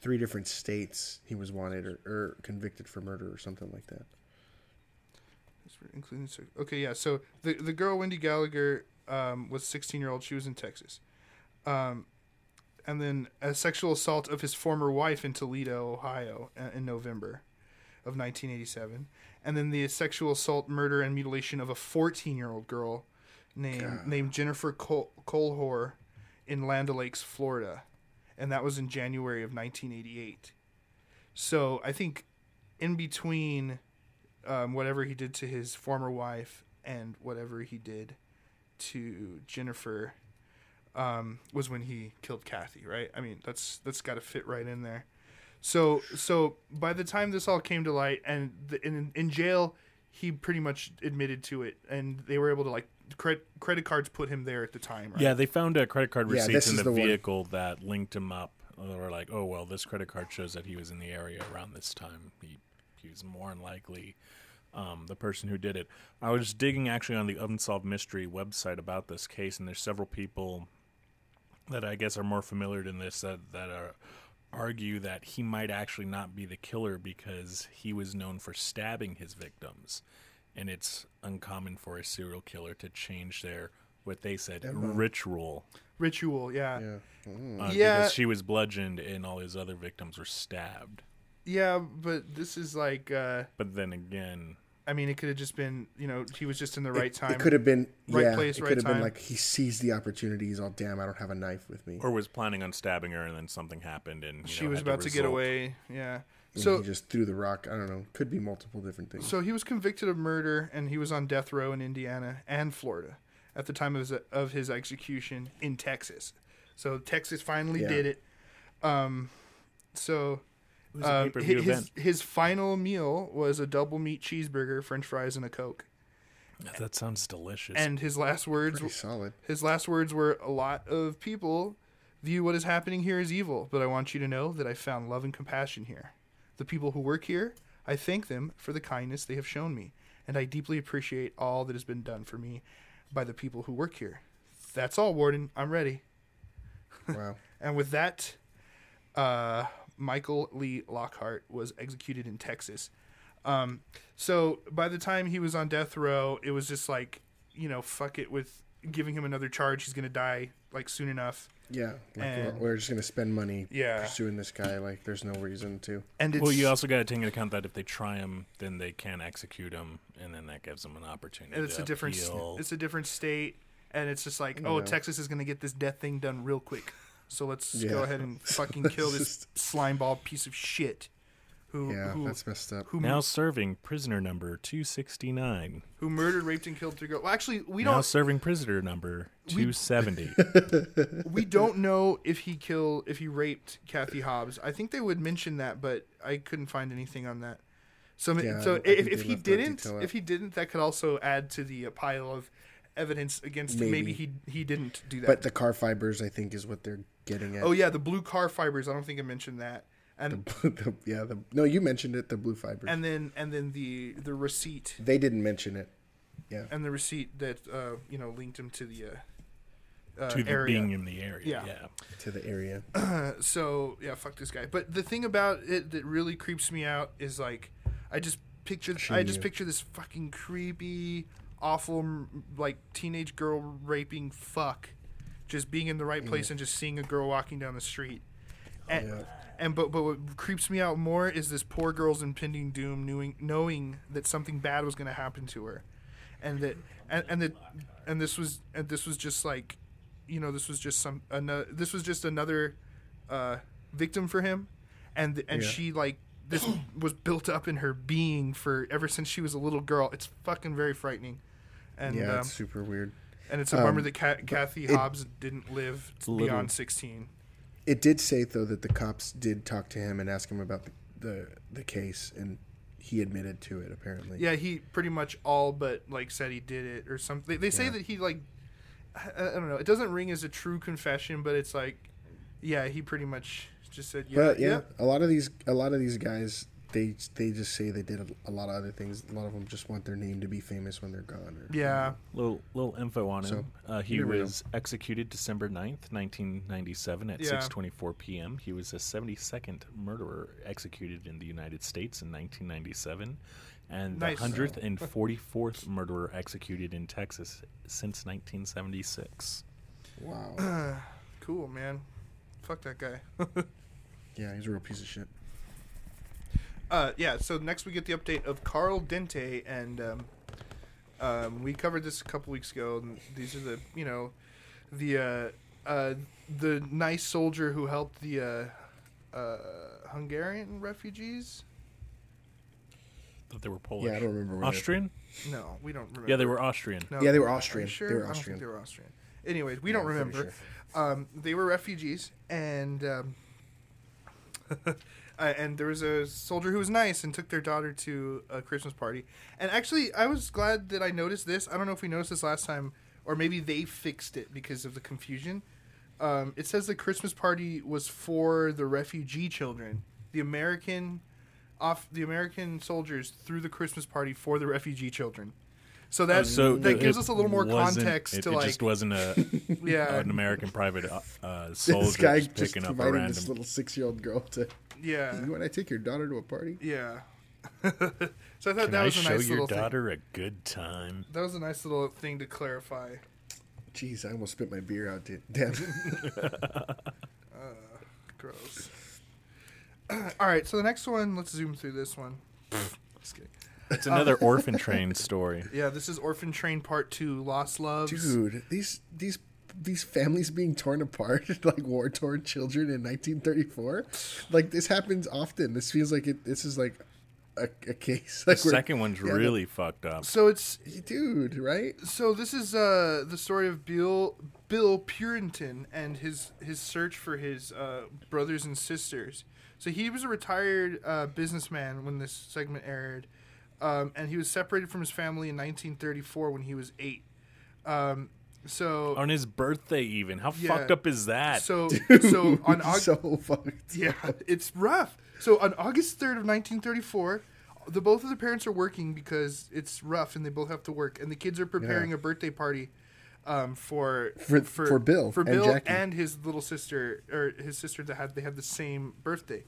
three different states he was wanted or, or convicted for murder or something like that. including okay yeah so the the girl wendy gallagher um, was 16 year old she was in texas um, and then a sexual assault of his former wife in toledo ohio uh, in november of 1987 and then the sexual assault murder and mutilation of a 14 year old girl named God. named jennifer Col- Colhouer in land Lakes, florida and that was in january of 1988 so i think in between um, whatever he did to his former wife and whatever he did to Jennifer um, was when he killed Kathy, right? I mean, that's that's got to fit right in there. So so by the time this all came to light, and the, in in jail, he pretty much admitted to it, and they were able to like credit credit cards put him there at the time, right? Yeah, they found uh, credit card Yeah, receipts this in is the, the one. vehicle that linked him up. They were like, "Oh well, this credit card shows that he was in the area around this time. He he was more than likely um, the person who did it." I was digging actually on the Unsolved Mystery website about this case, and there's several people that I guess are more familiar than this that that are argue that he might actually not be the killer because he was known for stabbing his victims, and it's uncommon for a serial killer to change their what they said ritual Ritual, yeah. Yeah. Mm. uh, Yeah. because she was bludgeoned and all his other victims were stabbed. Yeah, but this is like uh But then again, I mean, it could have just been, you know, he was just in the right it, time. It could have been Right yeah. place, it right could have time. been like he seized the opportunity. He's all damn. I don't have a knife with me. Or was planning on stabbing her, and then something happened, and you she know, was about to get away. Yeah. And So he just threw the rock. I don't know. Could be multiple different things. So he was convicted of murder, and he was on death row in Indiana and Florida at the time of his, of his execution in Texas. So Texas finally Yeah. did it. Um, so It was a um, pay-per-view his, event. his final meal was a double meat cheeseburger, French fries, and a Coke. That sounds delicious. And his last words Pretty solid. his last words were a lot of people view what is happening here as evil, but I want you to know that I found love and compassion here. The people who work here, I thank them for the kindness they have shown me, and I deeply appreciate all that has been done for me by the people who work here. That's all, Warden. I'm ready. Wow. <laughs> And with that, uh, Michael Lee Lockhart was executed in Texas. Um, so by the time he was on death row, it was just like, you know, fuck it with giving him another charge. He's gonna die like soon enough. Yeah. Like And- we're just gonna spend money Yeah. pursuing this guy. Like there's no reason to. And it's well, you also got to take into account that if they try him, then they can execute him, and then that gives them an opportunity. and it's to a different appeal. it's a different state, and it's just like, oh, Yeah. Texas is gonna get this death thing done real quick. So let's Yeah. go ahead and <laughs> fucking kill this slime ball piece of shit. Who Yeah, who that's messed up. who, now serving prisoner number two sixty nine. who murdered, raped, and killed three girls? Well, actually, we Now don't Now serving prisoner number two seventy. <laughs> we don't know if he killed if he raped Kathy Hobbs. I think they would mention that, but I couldn't find anything on that. So Yeah, so don't- I if, if he didn't if he didn't that could also add to the uh, pile of evidence against him. Maybe Maybe. he he didn't do that. But the car fibers, I think, is what they're getting at. oh yeah, the blue car fibers. I don't think I mentioned that. And The- yeah. The, no, you mentioned it. The blue fibers. and then and then the the receipt they didn't mention it. Yeah. and the receipt that uh, you know linked him to the uh, uh, to the area. being in the area. Yeah. Yeah. To the area. <clears throat> so yeah, fuck this guy. But the thing about it that really creeps me out is like, I just picture, I just you. picture this fucking creepy, awful, like teenage girl raping fuck, just being in the right place and just seeing a girl walking down the street, and Yeah. and but but what creeps me out more is this poor girl's impending doom, knowing knowing that something bad was going to happen to her, and that and and that and this was and this was just like, you know, this was just some another this was just another uh, victim for him, and and Yeah. she like this <clears throat> was built up in her being for ever since she was a little girl. It's fucking very frightening, and yeah, um, it's super weird. and it's a bummer um, that Ca- Kathy it- Hobbs didn't live beyond sixteen. It did say though that the cops did talk to him and ask him about the the, the case, and he admitted to it. Apparently. Yeah, he pretty much all but like said he did it or something. They, they say Yeah. that he like I, I don't know. It doesn't ring as a true confession, but it's like yeah, he pretty much just said yeah. But yeah, yeah. a lot of these a lot of these guys they they just say they did a, a lot of other things. A lot of them just want their name to be famous when they're gone. Or, Yeah. Little little info on him. So, uh, he you never know. was executed December 9th, 1997 at Yeah. 6:24 p.m. He was the 72nd murderer executed in the United States in 1997 and Nice. the 144th murderer executed in Texas since 1976. Wow. <sighs> Cool, man. Fuck that guy. <laughs> yeah, he's a real piece of shit. Uh, yeah. So next we get the update of Carl Dente, and um, um, we covered this a couple weeks ago. And these are the you know, the uh, uh, the nice soldier who helped the uh, uh, Hungarian refugees. Thought they were Polish. Yeah, I don't remember. Austrian? No, we don't remember. Yeah, they were Austrian. No. Yeah, they were Are you Austrian. They sure? were I don't Austrian. think they were Austrian. Anyways, we Yeah, don't I'm pretty remember. Um, they were refugees, and um, <laughs> uh, and there was a soldier who was nice and took their daughter to a Christmas party. And actually, I was glad that I noticed this. I don't know if we noticed this last time, or maybe they fixed it because of the confusion. Um, it says the Christmas party was for the refugee children. The American off the American soldiers threw the Christmas party for the refugee children. So that So that gives us a little more context it, to it like just wasn't a <laughs> yeah an American private uh, uh, <laughs> This soldier guy just just picking up a random. this little six-year-old girl to. Yeah You want to take your daughter to a party? yeah. <laughs> so I thought Can that I was a show nice your little thing. daughter a good time? That was a nice little thing to clarify. Jeez, I almost spit my beer out. Dude. <laughs> Damn. Uh, gross. <clears throat> All right, so the next one, let's zoom through this one. <laughs> Just kidding. It's another um, orphan train story. Yeah, this is Orphan Train Part Two: Lost Love. Dude, these these these families being torn apart <laughs> like war torn children in 1934. Like this happens often. This feels like it. This is like a, a case. <laughs> The Like we're- second one's yeah, really fucked up. So it's dude, right? so this is uh the story of Bill Bill Purinton and his his search for his uh, brothers and sisters. So he was a retired uh, businessman when this segment aired, um, and he was separated from his family in 1934 when he was eight. Um, so On his birthday, even. How Yeah. fucked up is that? so so on August so fucked. Yeah, it's rough. So on August 3rd of 1934, the both of the parents are working because it's rough and they both have to work and the kids are preparing Yeah. a birthday party um, for, For- for Bill for Bill Jackie. and his little sister or his sister that had they had the same birthday.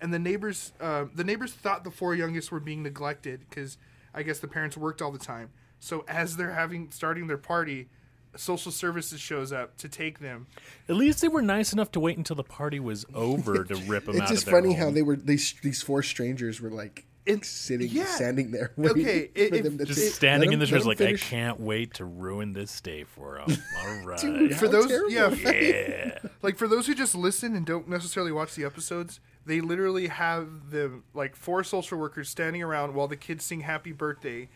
And the neighbors uh, the neighbors thought the four youngest were being neglected cuz I guess the parents worked all the time. So as they're having starting their party, social services shows up to take them At least they were nice enough to wait until the party was <laughs> over to rip them It's just of their funny how they were these these four strangers were like It- sitting yeah. standing there <laughs> waiting Okay, for if- them to just take- standing let in the them- chairs like, them I can't wait to ruin this day for them. <laughs> All right. Dude, for How those terrible. yeah yeah. like for those who just listen and don't necessarily watch the episodes they literally have the like four social workers standing around while the kids sing happy birthday a-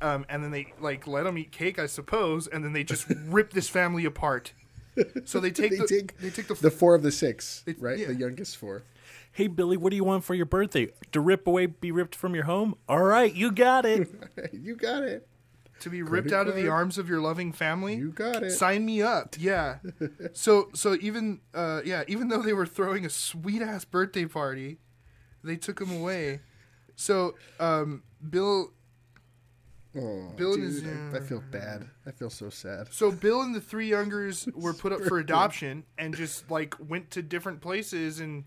um, and then they like let them eat cake i suppose and then they just <laughs> rip this family apart so they <laughs> take They the, take they take the, the four of the six, It- right? yeah. The youngest four. Hey, Billy, what do you want for your birthday? To rip away, be ripped from your home? All right, you got it. <laughs> you got it. to be ripped Credit out of the arms of your loving family You got it. sign me up yeah so so even uh yeah even though they were throwing a sweet ass birthday party they took him away so um bill Oh, Bill dude, is, I, I uh, feel bad. I feel so sad. so bill and the three youngers <laughs> were put up for adoption and just like went to different places and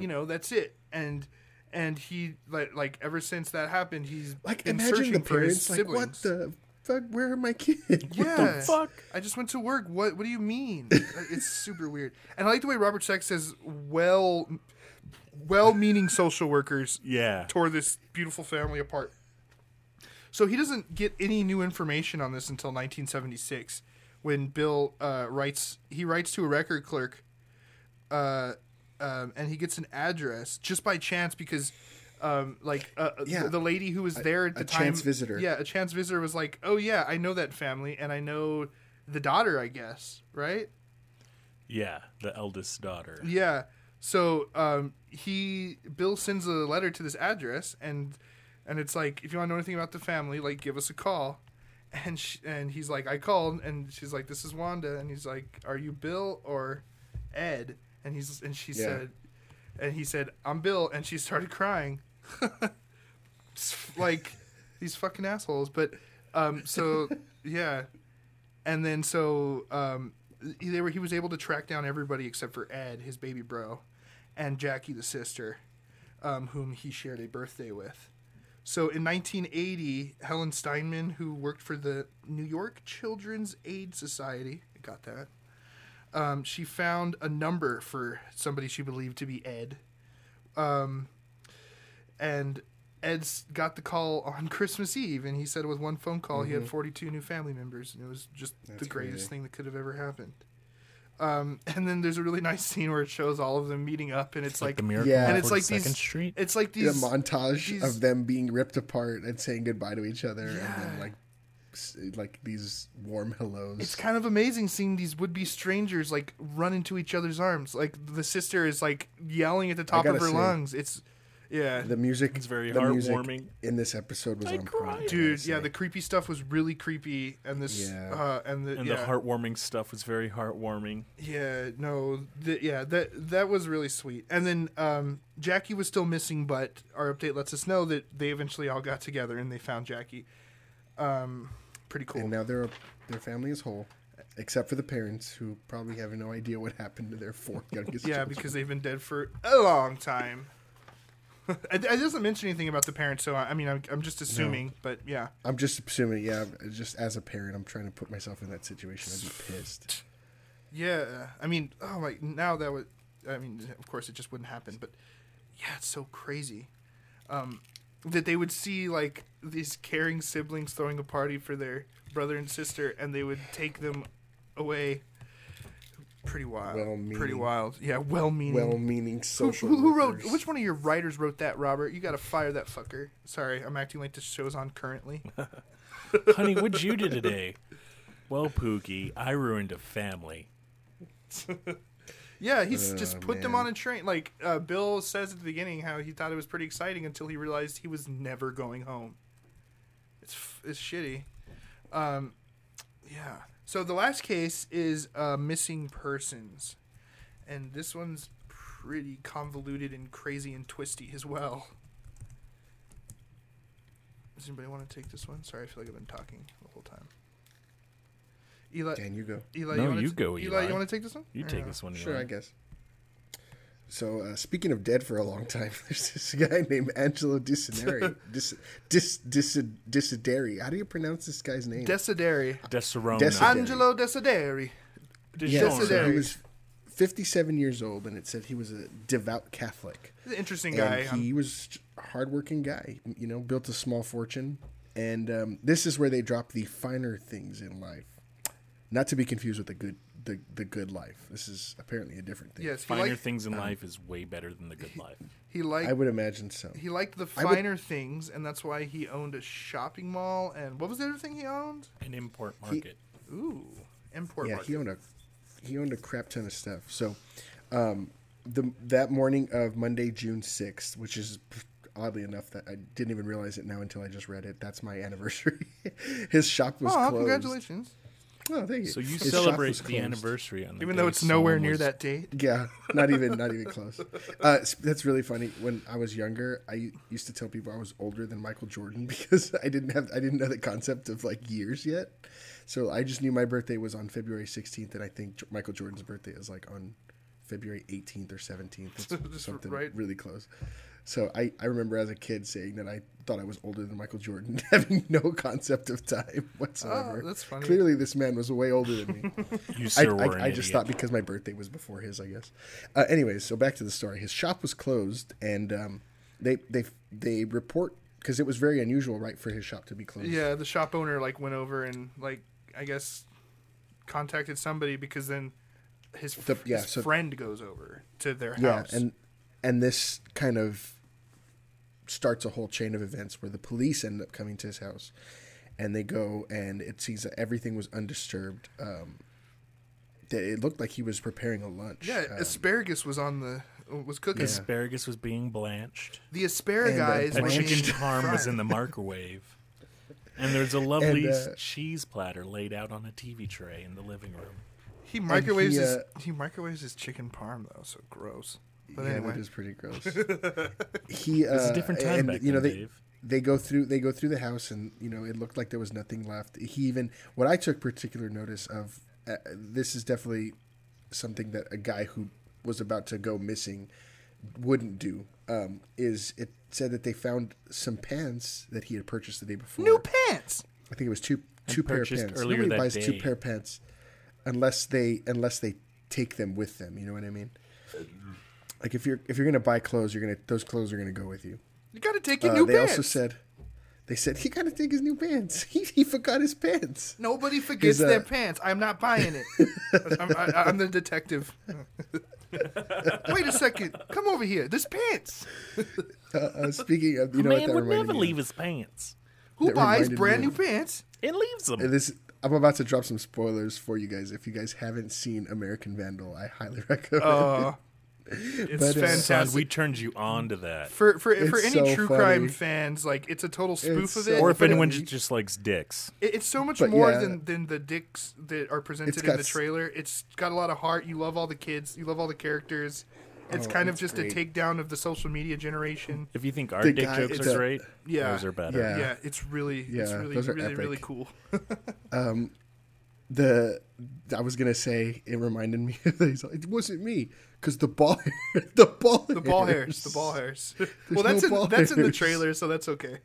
you know that's it and and he like like ever since that happened he's Like been imagine searching the for his parents like, what the fuck? Where are my kids? Yeah. fuck? I just went to work. What What do you mean? it's super weird. And I like the way Robert Stack says, "Well, well-meaning social workers Yeah. tore this beautiful family apart." So he doesn't get any new information on this until 1976, when Bill uh, writes. He writes to a record clerk, uh, um, and he gets an address just by chance because. Um, like uh, Yeah. the, the lady who was there at the a time, chance visitor. Yeah, a chance visitor was like, "Oh yeah, I know that family, and I know the daughter, I guess, right? Yeah, the eldest daughter. Yeah. So um, he Bill sends a letter to this address, and and it's like, if you want to know anything about the family, like give us a call. And she, and he's like, I called, and she's like, this is Wanda, and he's like, are you Bill or Ed? And he's and she Yeah. said, and he said, I'm Bill, and she started crying, <laughs> like these fucking assholes. But um, so <laughs> yeah, and then so um, they were he was able to track down everybody except for Ed, his baby bro, and Jackie, the sister, um, whom he shared a birthday with. So in 1980, Helen Steinman, who worked for the New York Children's Aid Society, I got that. Um, she found a number for somebody she believed to be Ed. Um, and Ed's got the call <laughs> on Christmas Eve, and he said with one phone call he had 42 new family members, and it was just the greatest crazy. thing that could have ever happened. Um, <laughs> and then there's a really nice scene where it shows all of them meeting up, and it's like, the miracle Yeah. and it's like 42nd these, Street. it's like a these, montage these- of them being ripped apart and saying goodbye to each other, and then like like these warm hellos. it's kind of amazing seeing these would-be strangers like run into each other's arms. Like the sister is like yelling at the top of her say, lungs. It's yeah, the music. It's very the music heartwarming. in this episode was I on point. dude. Yeah, the creepy stuff was really creepy, and this Yeah. uh, and the and yeah. the heartwarming stuff was very heartwarming. Yeah, no, th- yeah, that that was really sweet. And then um, Jackie was still missing, but our update lets us know that they eventually all got together and they found Jackie. Um, pretty cool. and now their their family is whole, except for the parents who probably have no idea what happened to their four <laughs> youngest. yeah, children. because they've been dead for a long time. <laughs> it, it doesn't mention anything about the parents, so I, I mean, I'm, I'm just assuming. But yeah, I'm just assuming. Yeah, just as a parent, I'm trying to put myself in that situation. I'd be <laughs> pissed. yeah. I mean, oh my, now that would, I mean, of course, it just wouldn't happen. But yeah, it's so crazy. Um, that they would see like these caring siblings throwing a party for their brother and sister, and they would take them away. Pretty wild. Well-meaning. Pretty wild. Yeah, well-meaning. well-meaning who, social. who, who wrote? Which one of your writers wrote that, Robert? You got to fire that fucker. Sorry, I'm acting like this show's on currently. <laughs> Honey, what'd you do today? Well, Pookie, I ruined a family. Yeah, he's Oh, just put them on a train. Like uh, Bill says at the beginning, how he thought it was pretty exciting until he realized he was never going home. It's f- it's shitty. Um, yeah. So the last case is uh, missing persons, and this one's pretty convoluted and crazy and twisty as well. Does anybody want to take this one? Sorry, I feel like I've been talking the whole time. Eli, Dan, you go. Eli, No, you, you t- go, Eli. Eli. You want to take this one? You Or take no? this one. Sure, Eli. I guess. So, uh, speaking of dead for a long time, <laughs> there's this guy named Angelo Desideri. <laughs> Dis, dis, dis, Disideri. How do you pronounce this guy's name? Desideri. Deserona. Desideri. Angelo Desideri. yeah, so Desideri. he was 57 years old, and it said he was a devout Catholic. He's an interesting guy. And he was a hardworking guy. You know, built a small fortune, and um, this is where they drop the finer things in life, not to be confused with the good, the the good life. This is apparently a different thing. yes, Finer liked, things in life is way better than the good life. he liked I would imagine so. he liked the I would- finer things, and that's why he owned a shopping mall. And what was the other thing he owned? An import market. Ooh, import yeah, market. he owned a he owned a crap ton of stuff. So, um, the that morning of Monday, June sixth, which is oddly enough that I didn't even realize it now until I just read it. That's my <laughs> anniversary. His shop was oh, closed. congratulations! Oh, thank you. So you His celebrate the closed. anniversary on the Even day though it's nowhere near was- that date. Yeah, not even not even <laughs> close. Uh, that's really funny. When I was younger, I used to tell people I was older than Michael Jordan <laughs> because I didn't have I didn't know the concept of like years yet. So I just knew my birthday was on February 16th, and I think Michael Jordan's birthday is like on February 18th or 17th. <laughs> It's something right. really close. So I, I remember as a kid saying that I thought I was older than Michael Jordan, <laughs> having no concept of time <laughs> whatsoever. Oh, that's funny. Clearly, this man was way older than me. You I, sir were an I, I just idiot. thought because my birthday was before his, I guess. Uh, anyways, so back to the story. His shop was closed, and um, they they they report because it was very unusual, right, for his shop to be closed. Yeah, the shop owner like went over and like I guess contacted somebody because then his, The- yeah, his so- friend goes over to their yeah, house. and and this kind of starts a whole chain of events where the police end up coming to his house, and they go and it seems that everything was undisturbed. Um, that it looked like he was preparing a lunch. yeah, Um, asparagus was on the was cooking. Yeah. Asparagus was being blanched. The asparagus And, uh, A was chicken parm was in the microwave. And there's a lovely And, uh, cheese platter laid out on a TV tray in the living room. He microwaves he, his uh, he microwaves his chicken parm though, so gross. But yeah, anyway, that is pretty gross. <laughs> he uh, was a different time and, back you know then, they Dave. they go through they go through the house and you know it looked like there was nothing left. He even what I took particular notice of. Uh, this is definitely something that a guy who was about to go missing wouldn't do. Um, is it said that they found some pants that he had purchased the day before? new pants. I think it was two two pair of pants. earlier Nobody that buys two pair of pants unless they unless they take them with them. You know what I mean? Like if you're if you're gonna buy clothes, you're gonna those clothes are gonna go with you. You got to take your Uh, new they pants. also said they said he gotta take his new pants. <laughs> He, he forgot his pants. Nobody forgets uh, their pants. I'm not buying it. <laughs> I'm, I, I'm the detective. <laughs> Wait a second. Come over here. This pants. Uh, uh, speaking of, you A know what man that would reminded never me leave of? his pants. Who That buys brand new of- pants? and leaves them. And this I'm about to drop some spoilers for you guys. If you guys haven't seen American Vandal, I highly <laughs> recommend. Uh, it. it's But, uh, fantastic. Son, we turned you on to that. for for for any so true funny. crime fans, like it's a total spoof It's of so it. or if but anyone it- just likes dicks. it- it's so much But more yeah. than than the dicks that are presented in got the s- trailer. It's got a lot of heart. You love all the kids. You love all the characters. It's Oh, kind of just great. a takedown of the social media generation. If you think our The dick guy- jokes are a- great, Yeah. those are better. Yeah. Yeah, it's really, it's Yeah, really, really, really epic. cool. <laughs> Um, the I was gonna say it reminded me. <laughs> he's like, it wasn't me because the ball, <laughs> the ball, The ball hairs, the ball hairs. well, no that's in, ball that's in the trailer, so that's okay.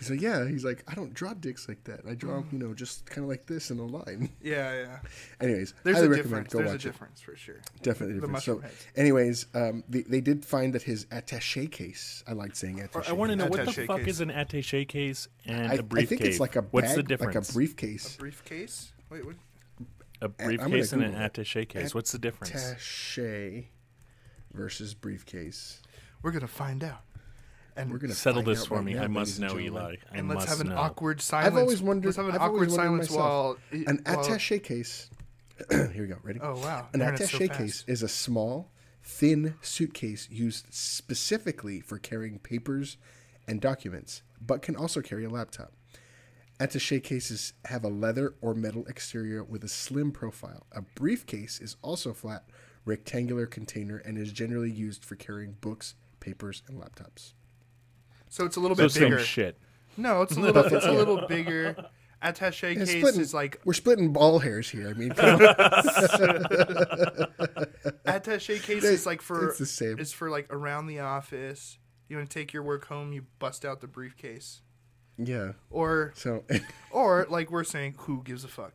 He's like, yeah. He's like, I don't draw dicks like that. I draw, you know, just kind of like this in a line. <laughs> Yeah, yeah. Anyways, There's highly a recommend. difference. Go There's a watch it. difference for sure. Definitely The different. So, heads. anyways, um, they, they did find that his attaché case. I like saying attaché. I want to know what the fuck case. is an attaché case and I, a I briefcase. I think it's like a bag, What's the difference? like a briefcase. Briefcase. Wait, what? a I'm gonna briefcase and an Google attaché case. What's the difference? Attaché versus briefcase. We're gonna find out. And We're gonna Settle this for right me. now, I must know, gentlemen. Eli. I and let's must have an know. awkward silence. always wondered- Let's have an I've always awkward wondered silence while myself. An while- attaché case. <clears throat> Here we go. Ready? Oh wow! An Learn it so attaché case is a small, thin suitcase used specifically for carrying papers and documents, but can also carry a laptop. Attaché cases have a leather or metal exterior with a slim profile. A briefcase is also a flat, rectangular container and is generally used for carrying books, papers, and laptops. So it's a little So bit same bigger. shit. No, it's <laughs> a little. it's a little bigger. Attaché Yeah, case splitting- is like we're splitting ball hairs here. I mean, <laughs> come on. <laughs> attaché case is like for It's the same. It's for like around the office. You want to take your work home, you bust out the briefcase, yeah. or So or like we're saying, who gives a fuck?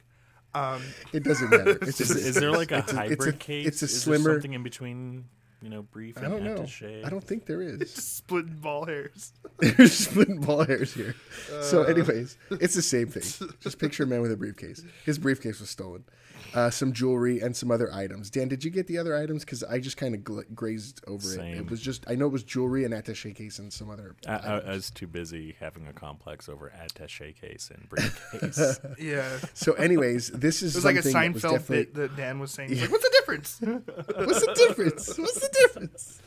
Um, it doesn't matter. It's Is, just, is there like a it's a- hybrid it's a- case? it's a is slimmer- there something in between, you know, brief I don't know. attaché? I don't think there is. <laughs> splitting ball hairs. <laughs> They're splitting ball hairs here. so, Uh. anyways, it's the same thing. Just picture a man with a briefcase. His briefcase was stolen. Uh, some jewelry and some other items. Dan, did you get the other items? Because I just kind of gl- grazed over it. Same. It was just I know it was jewelry and attaché case and some other. I, I, I was too busy having a complex over attaché case and briefcase. <laughs> Yeah, So, anyways, this is was like a something that Seinfeld definitely- bit that Dan was saying. He's like, what's the difference? <laughs> What's the difference? What's the difference?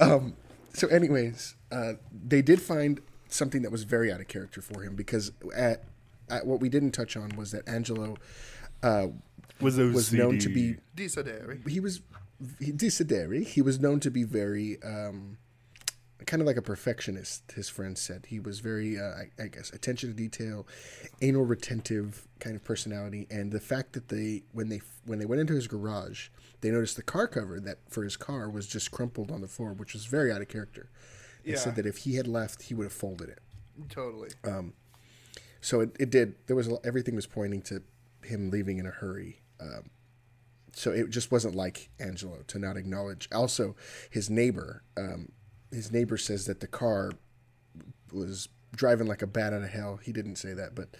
Um, so, anyways, uh, they did find something that was very out of character for him because at, at what we didn't touch on was that Angelo uh, was was known to be Disadere. he was he, desideri. He was known to be very um, kind of like a perfectionist. His friends said he was very, uh, I, I guess, attention to detail, anal retentive kind of personality. And the fact that they when they when they went into his garage, they noticed the car cover that for his car was just crumpled on the floor, which was very out of character. They Yeah. said that if he had left, he would have folded it. Totally. So it, it did. There was a, everything was pointing to him leaving in a hurry. Um, so it just wasn't like Angelo to not acknowledge. Also, his neighbor, um, his neighbor says that the car was driving like a bat out of hell. He didn't say that, but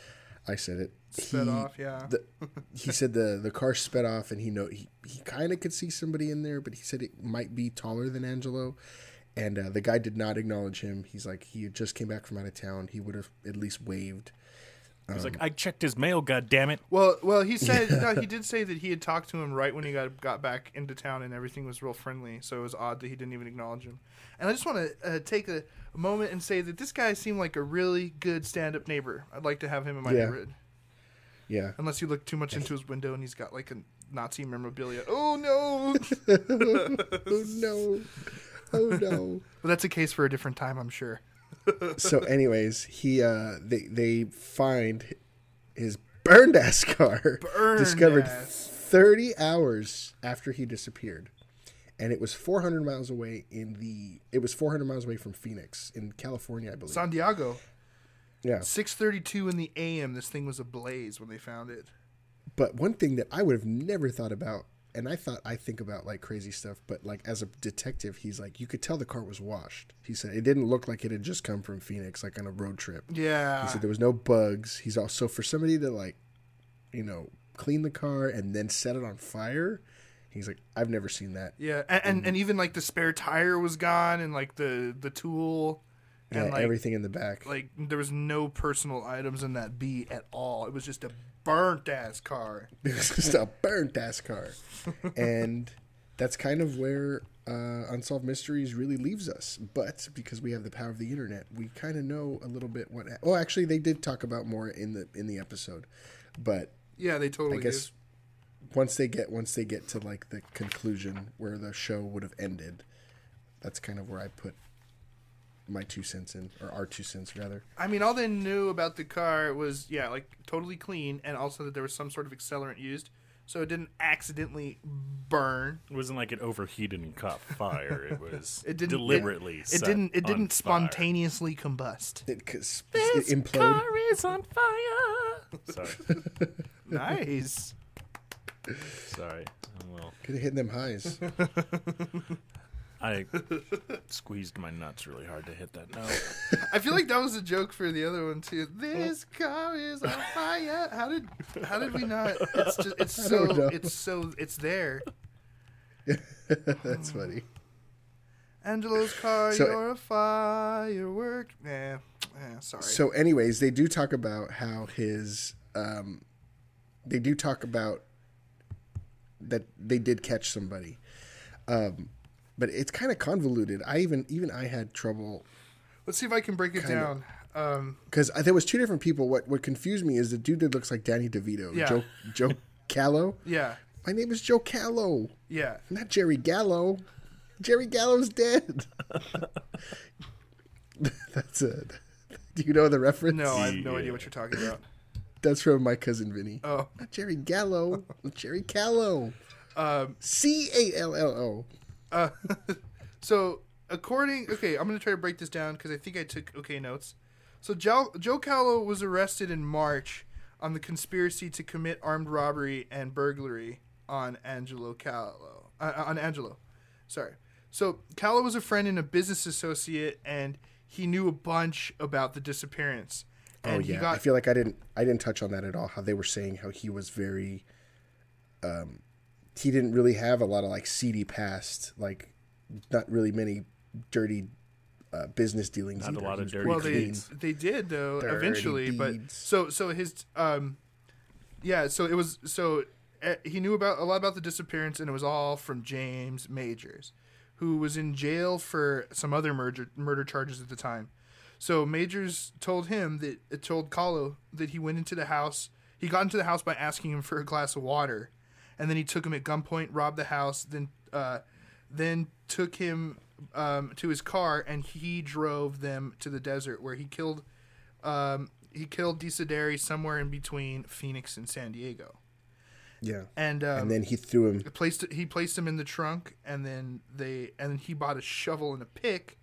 I said it. Sped He- off, yeah. The, <laughs> he said the the car sped off, and he know he, he kind of could see somebody in there, but he said it might be taller than Angelo. And uh, the guy did not acknowledge him. He's like he had just came back from out of town. He would have at least waved. He was like, I checked his mail, God damn it! Well, well, he said <laughs> no. He did say that he had talked to him right when he got got back into town, and everything was real friendly. So it was odd that he didn't even acknowledge him. And I just want to uh, take a, a moment and say that this guy seemed like a really good stand-up neighbor. I'd like to have him in my Yeah. neighborhood. Yeah. Unless you look too much into his window and he's got like a Nazi memorabilia. Oh no! <laughs> Oh no. Oh no. <laughs> but that's a case for a different time, I'm sure. So anyways, he uh they they find his burned ass car <laughs> Burned discovered ass. 30 hours after he disappeared. And it was 400 miles away in the it was 400 miles away from Phoenix in California, I believe. San Diego, yeah. 6:32 in the a.m. This thing was ablaze when they found it. But one thing that I would have never thought about and I thought I think about like crazy stuff, but like as a detective, he's like you could tell the car was washed. He said it didn't look like it had just come from Phoenix like on a road trip. Yeah. He said there was no bugs. He's also for somebody to like, you know, clean the car and then set it on fire. He's like, I've never seen that. Yeah, and, and and even like the spare tire was gone, and like the the tool, Yeah, and like everything in the back. like there was no personal items in that B at all. It was just a burnt ass car. <laughs> it was just a burnt ass car, <laughs> and that's kind of where uh, unsolved mysteries really leaves us. But because we have the power of the internet, we kind of know a little bit what. Well, actually, they did talk about more in the in the episode, but Yeah, they totally. I guess once they get once they get to like the conclusion where the show would have ended, that's kind of where I put my two cents in, or our two cents rather. I mean, all they knew about the car was yeah, like totally clean, and also that there was some sort of accelerant used. so it didn't accidentally burn. It wasn't like it overheated and caught fire. It <laughs> was It didn't deliberately. It, set it didn't. It on didn't fire. spontaneously combust. It, 'cause it implode. Car is on fire. Sorry, <laughs> nice. sorry. I'm a little- Could have hit them highs. <laughs> I squeezed my nuts really hard to hit that note. <laughs> I feel like that was a joke for the other one too. This car is on fire. How did how did we not? It's just it's <laughs> so it's so it's there. <laughs> That's funny. Angelo's car, So- you're a firework. Nah, eh, sorry. So, anyways, they do talk about how his. Um, they do talk about that they did catch somebody, um, but it's kind of convoluted. I even even I had trouble Let's see if I can break it Kinda. down. Um, because there was two different people. What what confused me is the dude that looks like Danny DeVito, Yeah. Joe Joe Callow. yeah, My name is Joe Callow, yeah. not Jerry Gallo. Jerry Gallo's dead. <laughs> That's it. Do you know the reference? No, I have no Yeah. idea what you're talking about. That's from my cousin Vinny. Oh, Not Jerry Gallo. Jerry Callow. um, C A L L O. uh, <laughs> so according, okay, I'm gonna try to break this down because I think I took okay notes. So Joe, Joe Callow was arrested in March on the conspiracy to commit armed robbery and burglary on Angelo Callow. Uh, on Angelo, sorry. So Callow was a friend and a business associate, and he knew a bunch about the disappearance. Oh yeah, he got I feel like I didn't I didn't touch on that at all. How they were saying how he was very, um, he didn't really have a lot of like seedy past, like not really many dirty uh, business dealings. Not a lot of was dirty well pretty they they did though Dirty eventually but so so his um yeah so it was so uh, he knew about a lot about the disappearance and it was all from James Majors who was in jail for some other murder murder charges at the time. So Majors told him that it told Callow that he went into the house he got into the house by asking him for a glass of water and then he took him at gunpoint robbed the house then uh then took him um, to his car and he drove them to the desert where he killed um, he killed Desideri somewhere in between Phoenix and San Diego. Yeah, and um, and then he threw him. placed he placed him in the trunk and then they and then he bought a shovel and a pick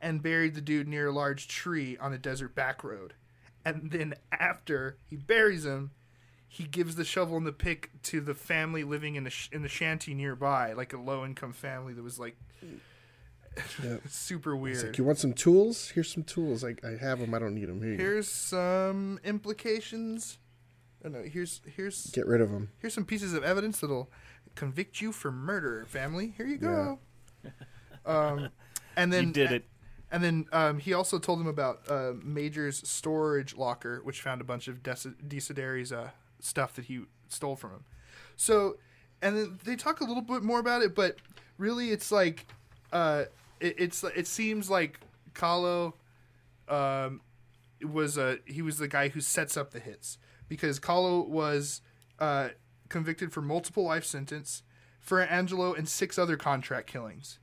and buried the dude near a large tree on a desert back road. And then after he buries him he gives the shovel and the pick to the family living in the sh- in the shanty nearby like a low income family that was like Yep. <laughs> super He's weird like, you want some tools? Here's some tools. I, I have them. I don't need them. Here you here's some implications oh no here's here's Get rid of them. here's some pieces of evidence that'll convict you for murder, family. Here you go. <laughs> um, and then you did it. And then um, he also told them about uh, Major's storage locker, which found a bunch of Des- Desideri's uh, stuff that he stole from him. So, and then they talk a little bit more about it, but really, it's like, uh, it, it's it seems like Callow um, was a he was the guy who sets up the hits because Callow was uh, convicted for multiple life sentence for Angelo and six other contract killings.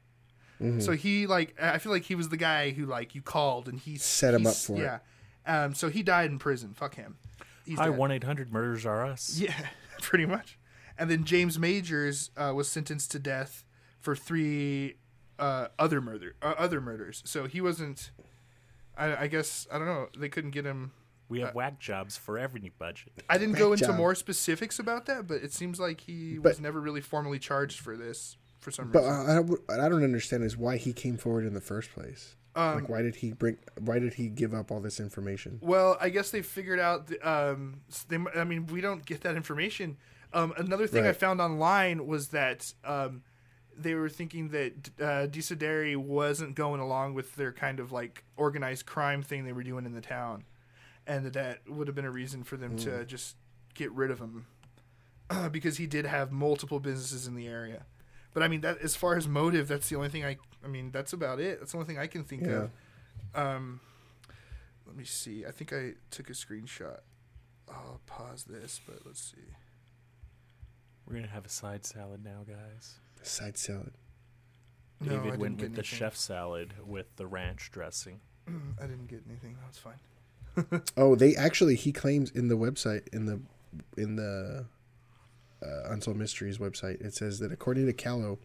So he like I feel like he was the guy who like you called and he Set him up for it. yeah. Um, so he died in prison. Fuck him. He's Hi, dead. one eight hundred murders are us. Yeah, <laughs> pretty much. And then James Majors uh, was sentenced to death for three uh, other murder uh, other murders. So he wasn't. I, I guess I don't know. They couldn't get him. We Uh, have whack jobs for every budget. I didn't go into job. more specifics about that, but it seems like he But- was never really formally charged for this for some But reason. But I, don't- I don't understand is why he came forward in the first place. Um, like, why did he bring? Why did he give up all this information? Well, I guess they figured out. The, um, they, I mean, we don't get that information. Um, another thing I found online was that um, they were thinking that uh, Desideri wasn't going along with their kind of like organized crime thing they were doing in the town, and that that would have been a reason for them to just get rid of him <clears throat> because he did have multiple businesses in the area. But I mean, that as far as motive, that's the only thing I. I mean, that's about it. That's the only thing I can think Yeah. of. Um, let me see. I think I took a screenshot. I'll pause this, but let's see. We're gonna have a side salad now, guys. Side salad. No, I David didn't went get with the chef salad with the ranch dressing. <clears throat> I didn't get anything. That's fine. <laughs> Oh, they actually he claims in the website in the in the uh, Unsolved Mysteries website. It says that according to Callow,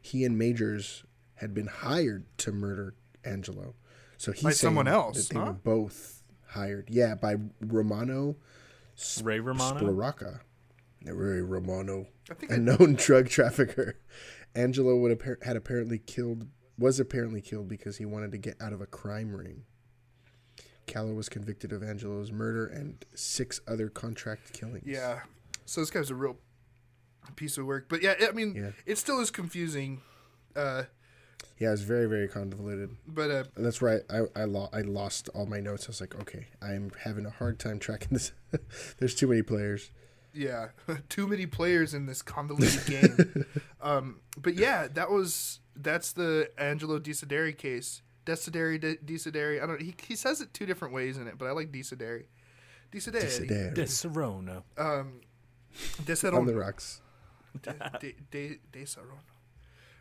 he and Majors had been hired to murder Angelo. So he's By someone else, that they huh? were both hired. Yeah, by Romano Ray Romano. Sporacca. Ray Romano, a I- known <laughs> drug trafficker. Angelo would appar- had apparently killed was apparently killed because he wanted to get out of a crime ring. Callow was convicted of Angelo's murder and six other contract killings. Yeah. So this guy's a real piece of work. But yeah, I mean, Yeah. it still is confusing. Uh, Yeah, it was very, very convoluted. but uh, that's right. I I, lo- I lost all my notes. I was like, okay, I'm having a hard time tracking this. <laughs> There's too many players. yeah, <laughs> too many players in this convoluted game. <laughs> um, but yeah, that was that's the Angelo Desideri case. Desideri, De- Desideri. I don't. He he says it two different ways in it, but I like Desideri. Desideri. Desideri. Deserono. Um, on the rocks. <laughs> De, de, de.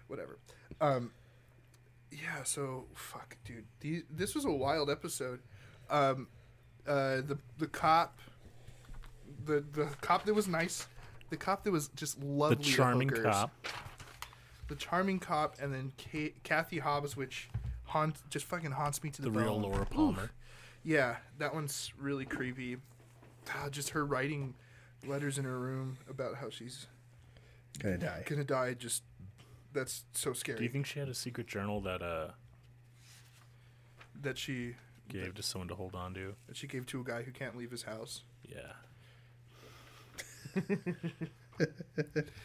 Whatever. Um, yeah, so, fuck, dude. The, this was a wild episode. Um, uh, the, the cop, the, the cop that was nice, the cop that was just lovely. to charming cop. The charming cop, and then Ka- Kathy Hobbs, which haunt, just fucking haunts me to the, The real. Laura Palmer. Yeah, that one's really creepy. Ah, just her writing letters in her room about how she's Gonna die. gonna die. Just that's so scary Do you think she had a secret journal that uh that she gave to someone to hold on to? that she gave to a guy who can't leave his house. Yeah. <laughs>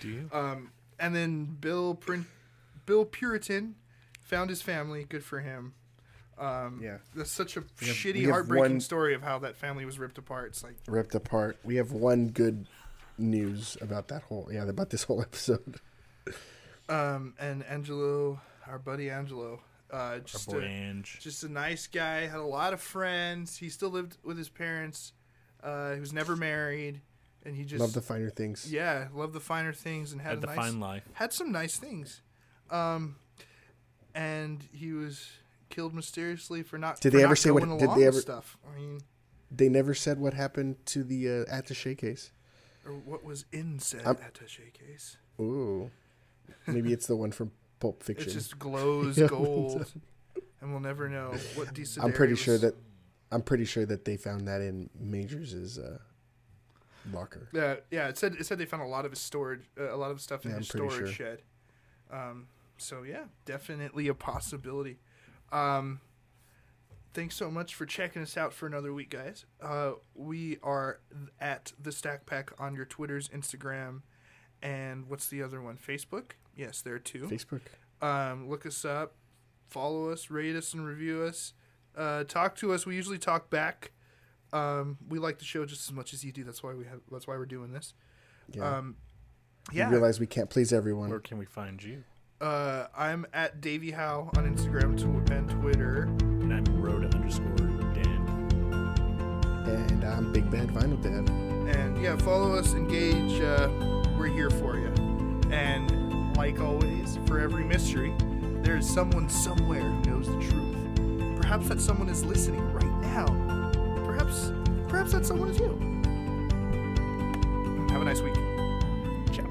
Do you? Um, and then Bill Prin- Bill Purinton found his family. Good for him. Um, Yeah. that's such a have- shitty, have heartbreaking one- story of how that family was ripped apart. It's like Ripped apart. We have one good news about that whole yeah about this whole <laughs> episode. um, and Angelo, our buddy Angelo, uh, just a, Ange. just a nice guy. Had a lot of friends. He still lived with his parents. Uh, he was never married, and he just Love the finer things. yeah, loved the finer things and had, Had a the nice, fine life. had some nice things. Um, and he was killed mysteriously for not. Did for they ever say what- did they ever- stuff? I mean, They never said what happened to the uh, attaché case. Or what was in said I'm- attaché case? Ooh, maybe it's the one from Pulp Fiction. It just glows <laughs> gold, and we'll never know what I'm pretty sure that I'm pretty sure that they found that in Majors' uh, locker. Yeah, yeah. It said it said they found a lot of his storage, uh, a lot of stuff in Yeah, his storage sure. shed. Um, so yeah, definitely a possibility. Um, thanks so much for checking us out for another week, guys. Uh, we are at the Stack Pack on your Twitters, Instagram, and what's the other one? Facebook. Yes, there too. Facebook. Um, look us up, follow us, rate us, and review us. Uh, talk to us. We usually talk back. Um, we like the show just as much as you do. That's why we have. That's why we're doing this. Yeah. Um, We realize we can't please everyone. Where can we find you? Uh, I'm at Davy Howe on Instagram and Twitter. I'm Big Bad Vinyl Dad. And yeah, follow us, engage. Uh, we're here for you. And like always, for every mystery, there is someone somewhere who knows the truth. Perhaps that someone is listening right now. Perhaps, perhaps that someone is you. Have a nice week. Ciao.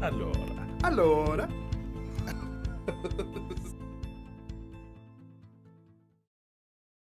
Allora. Allora. <laughs>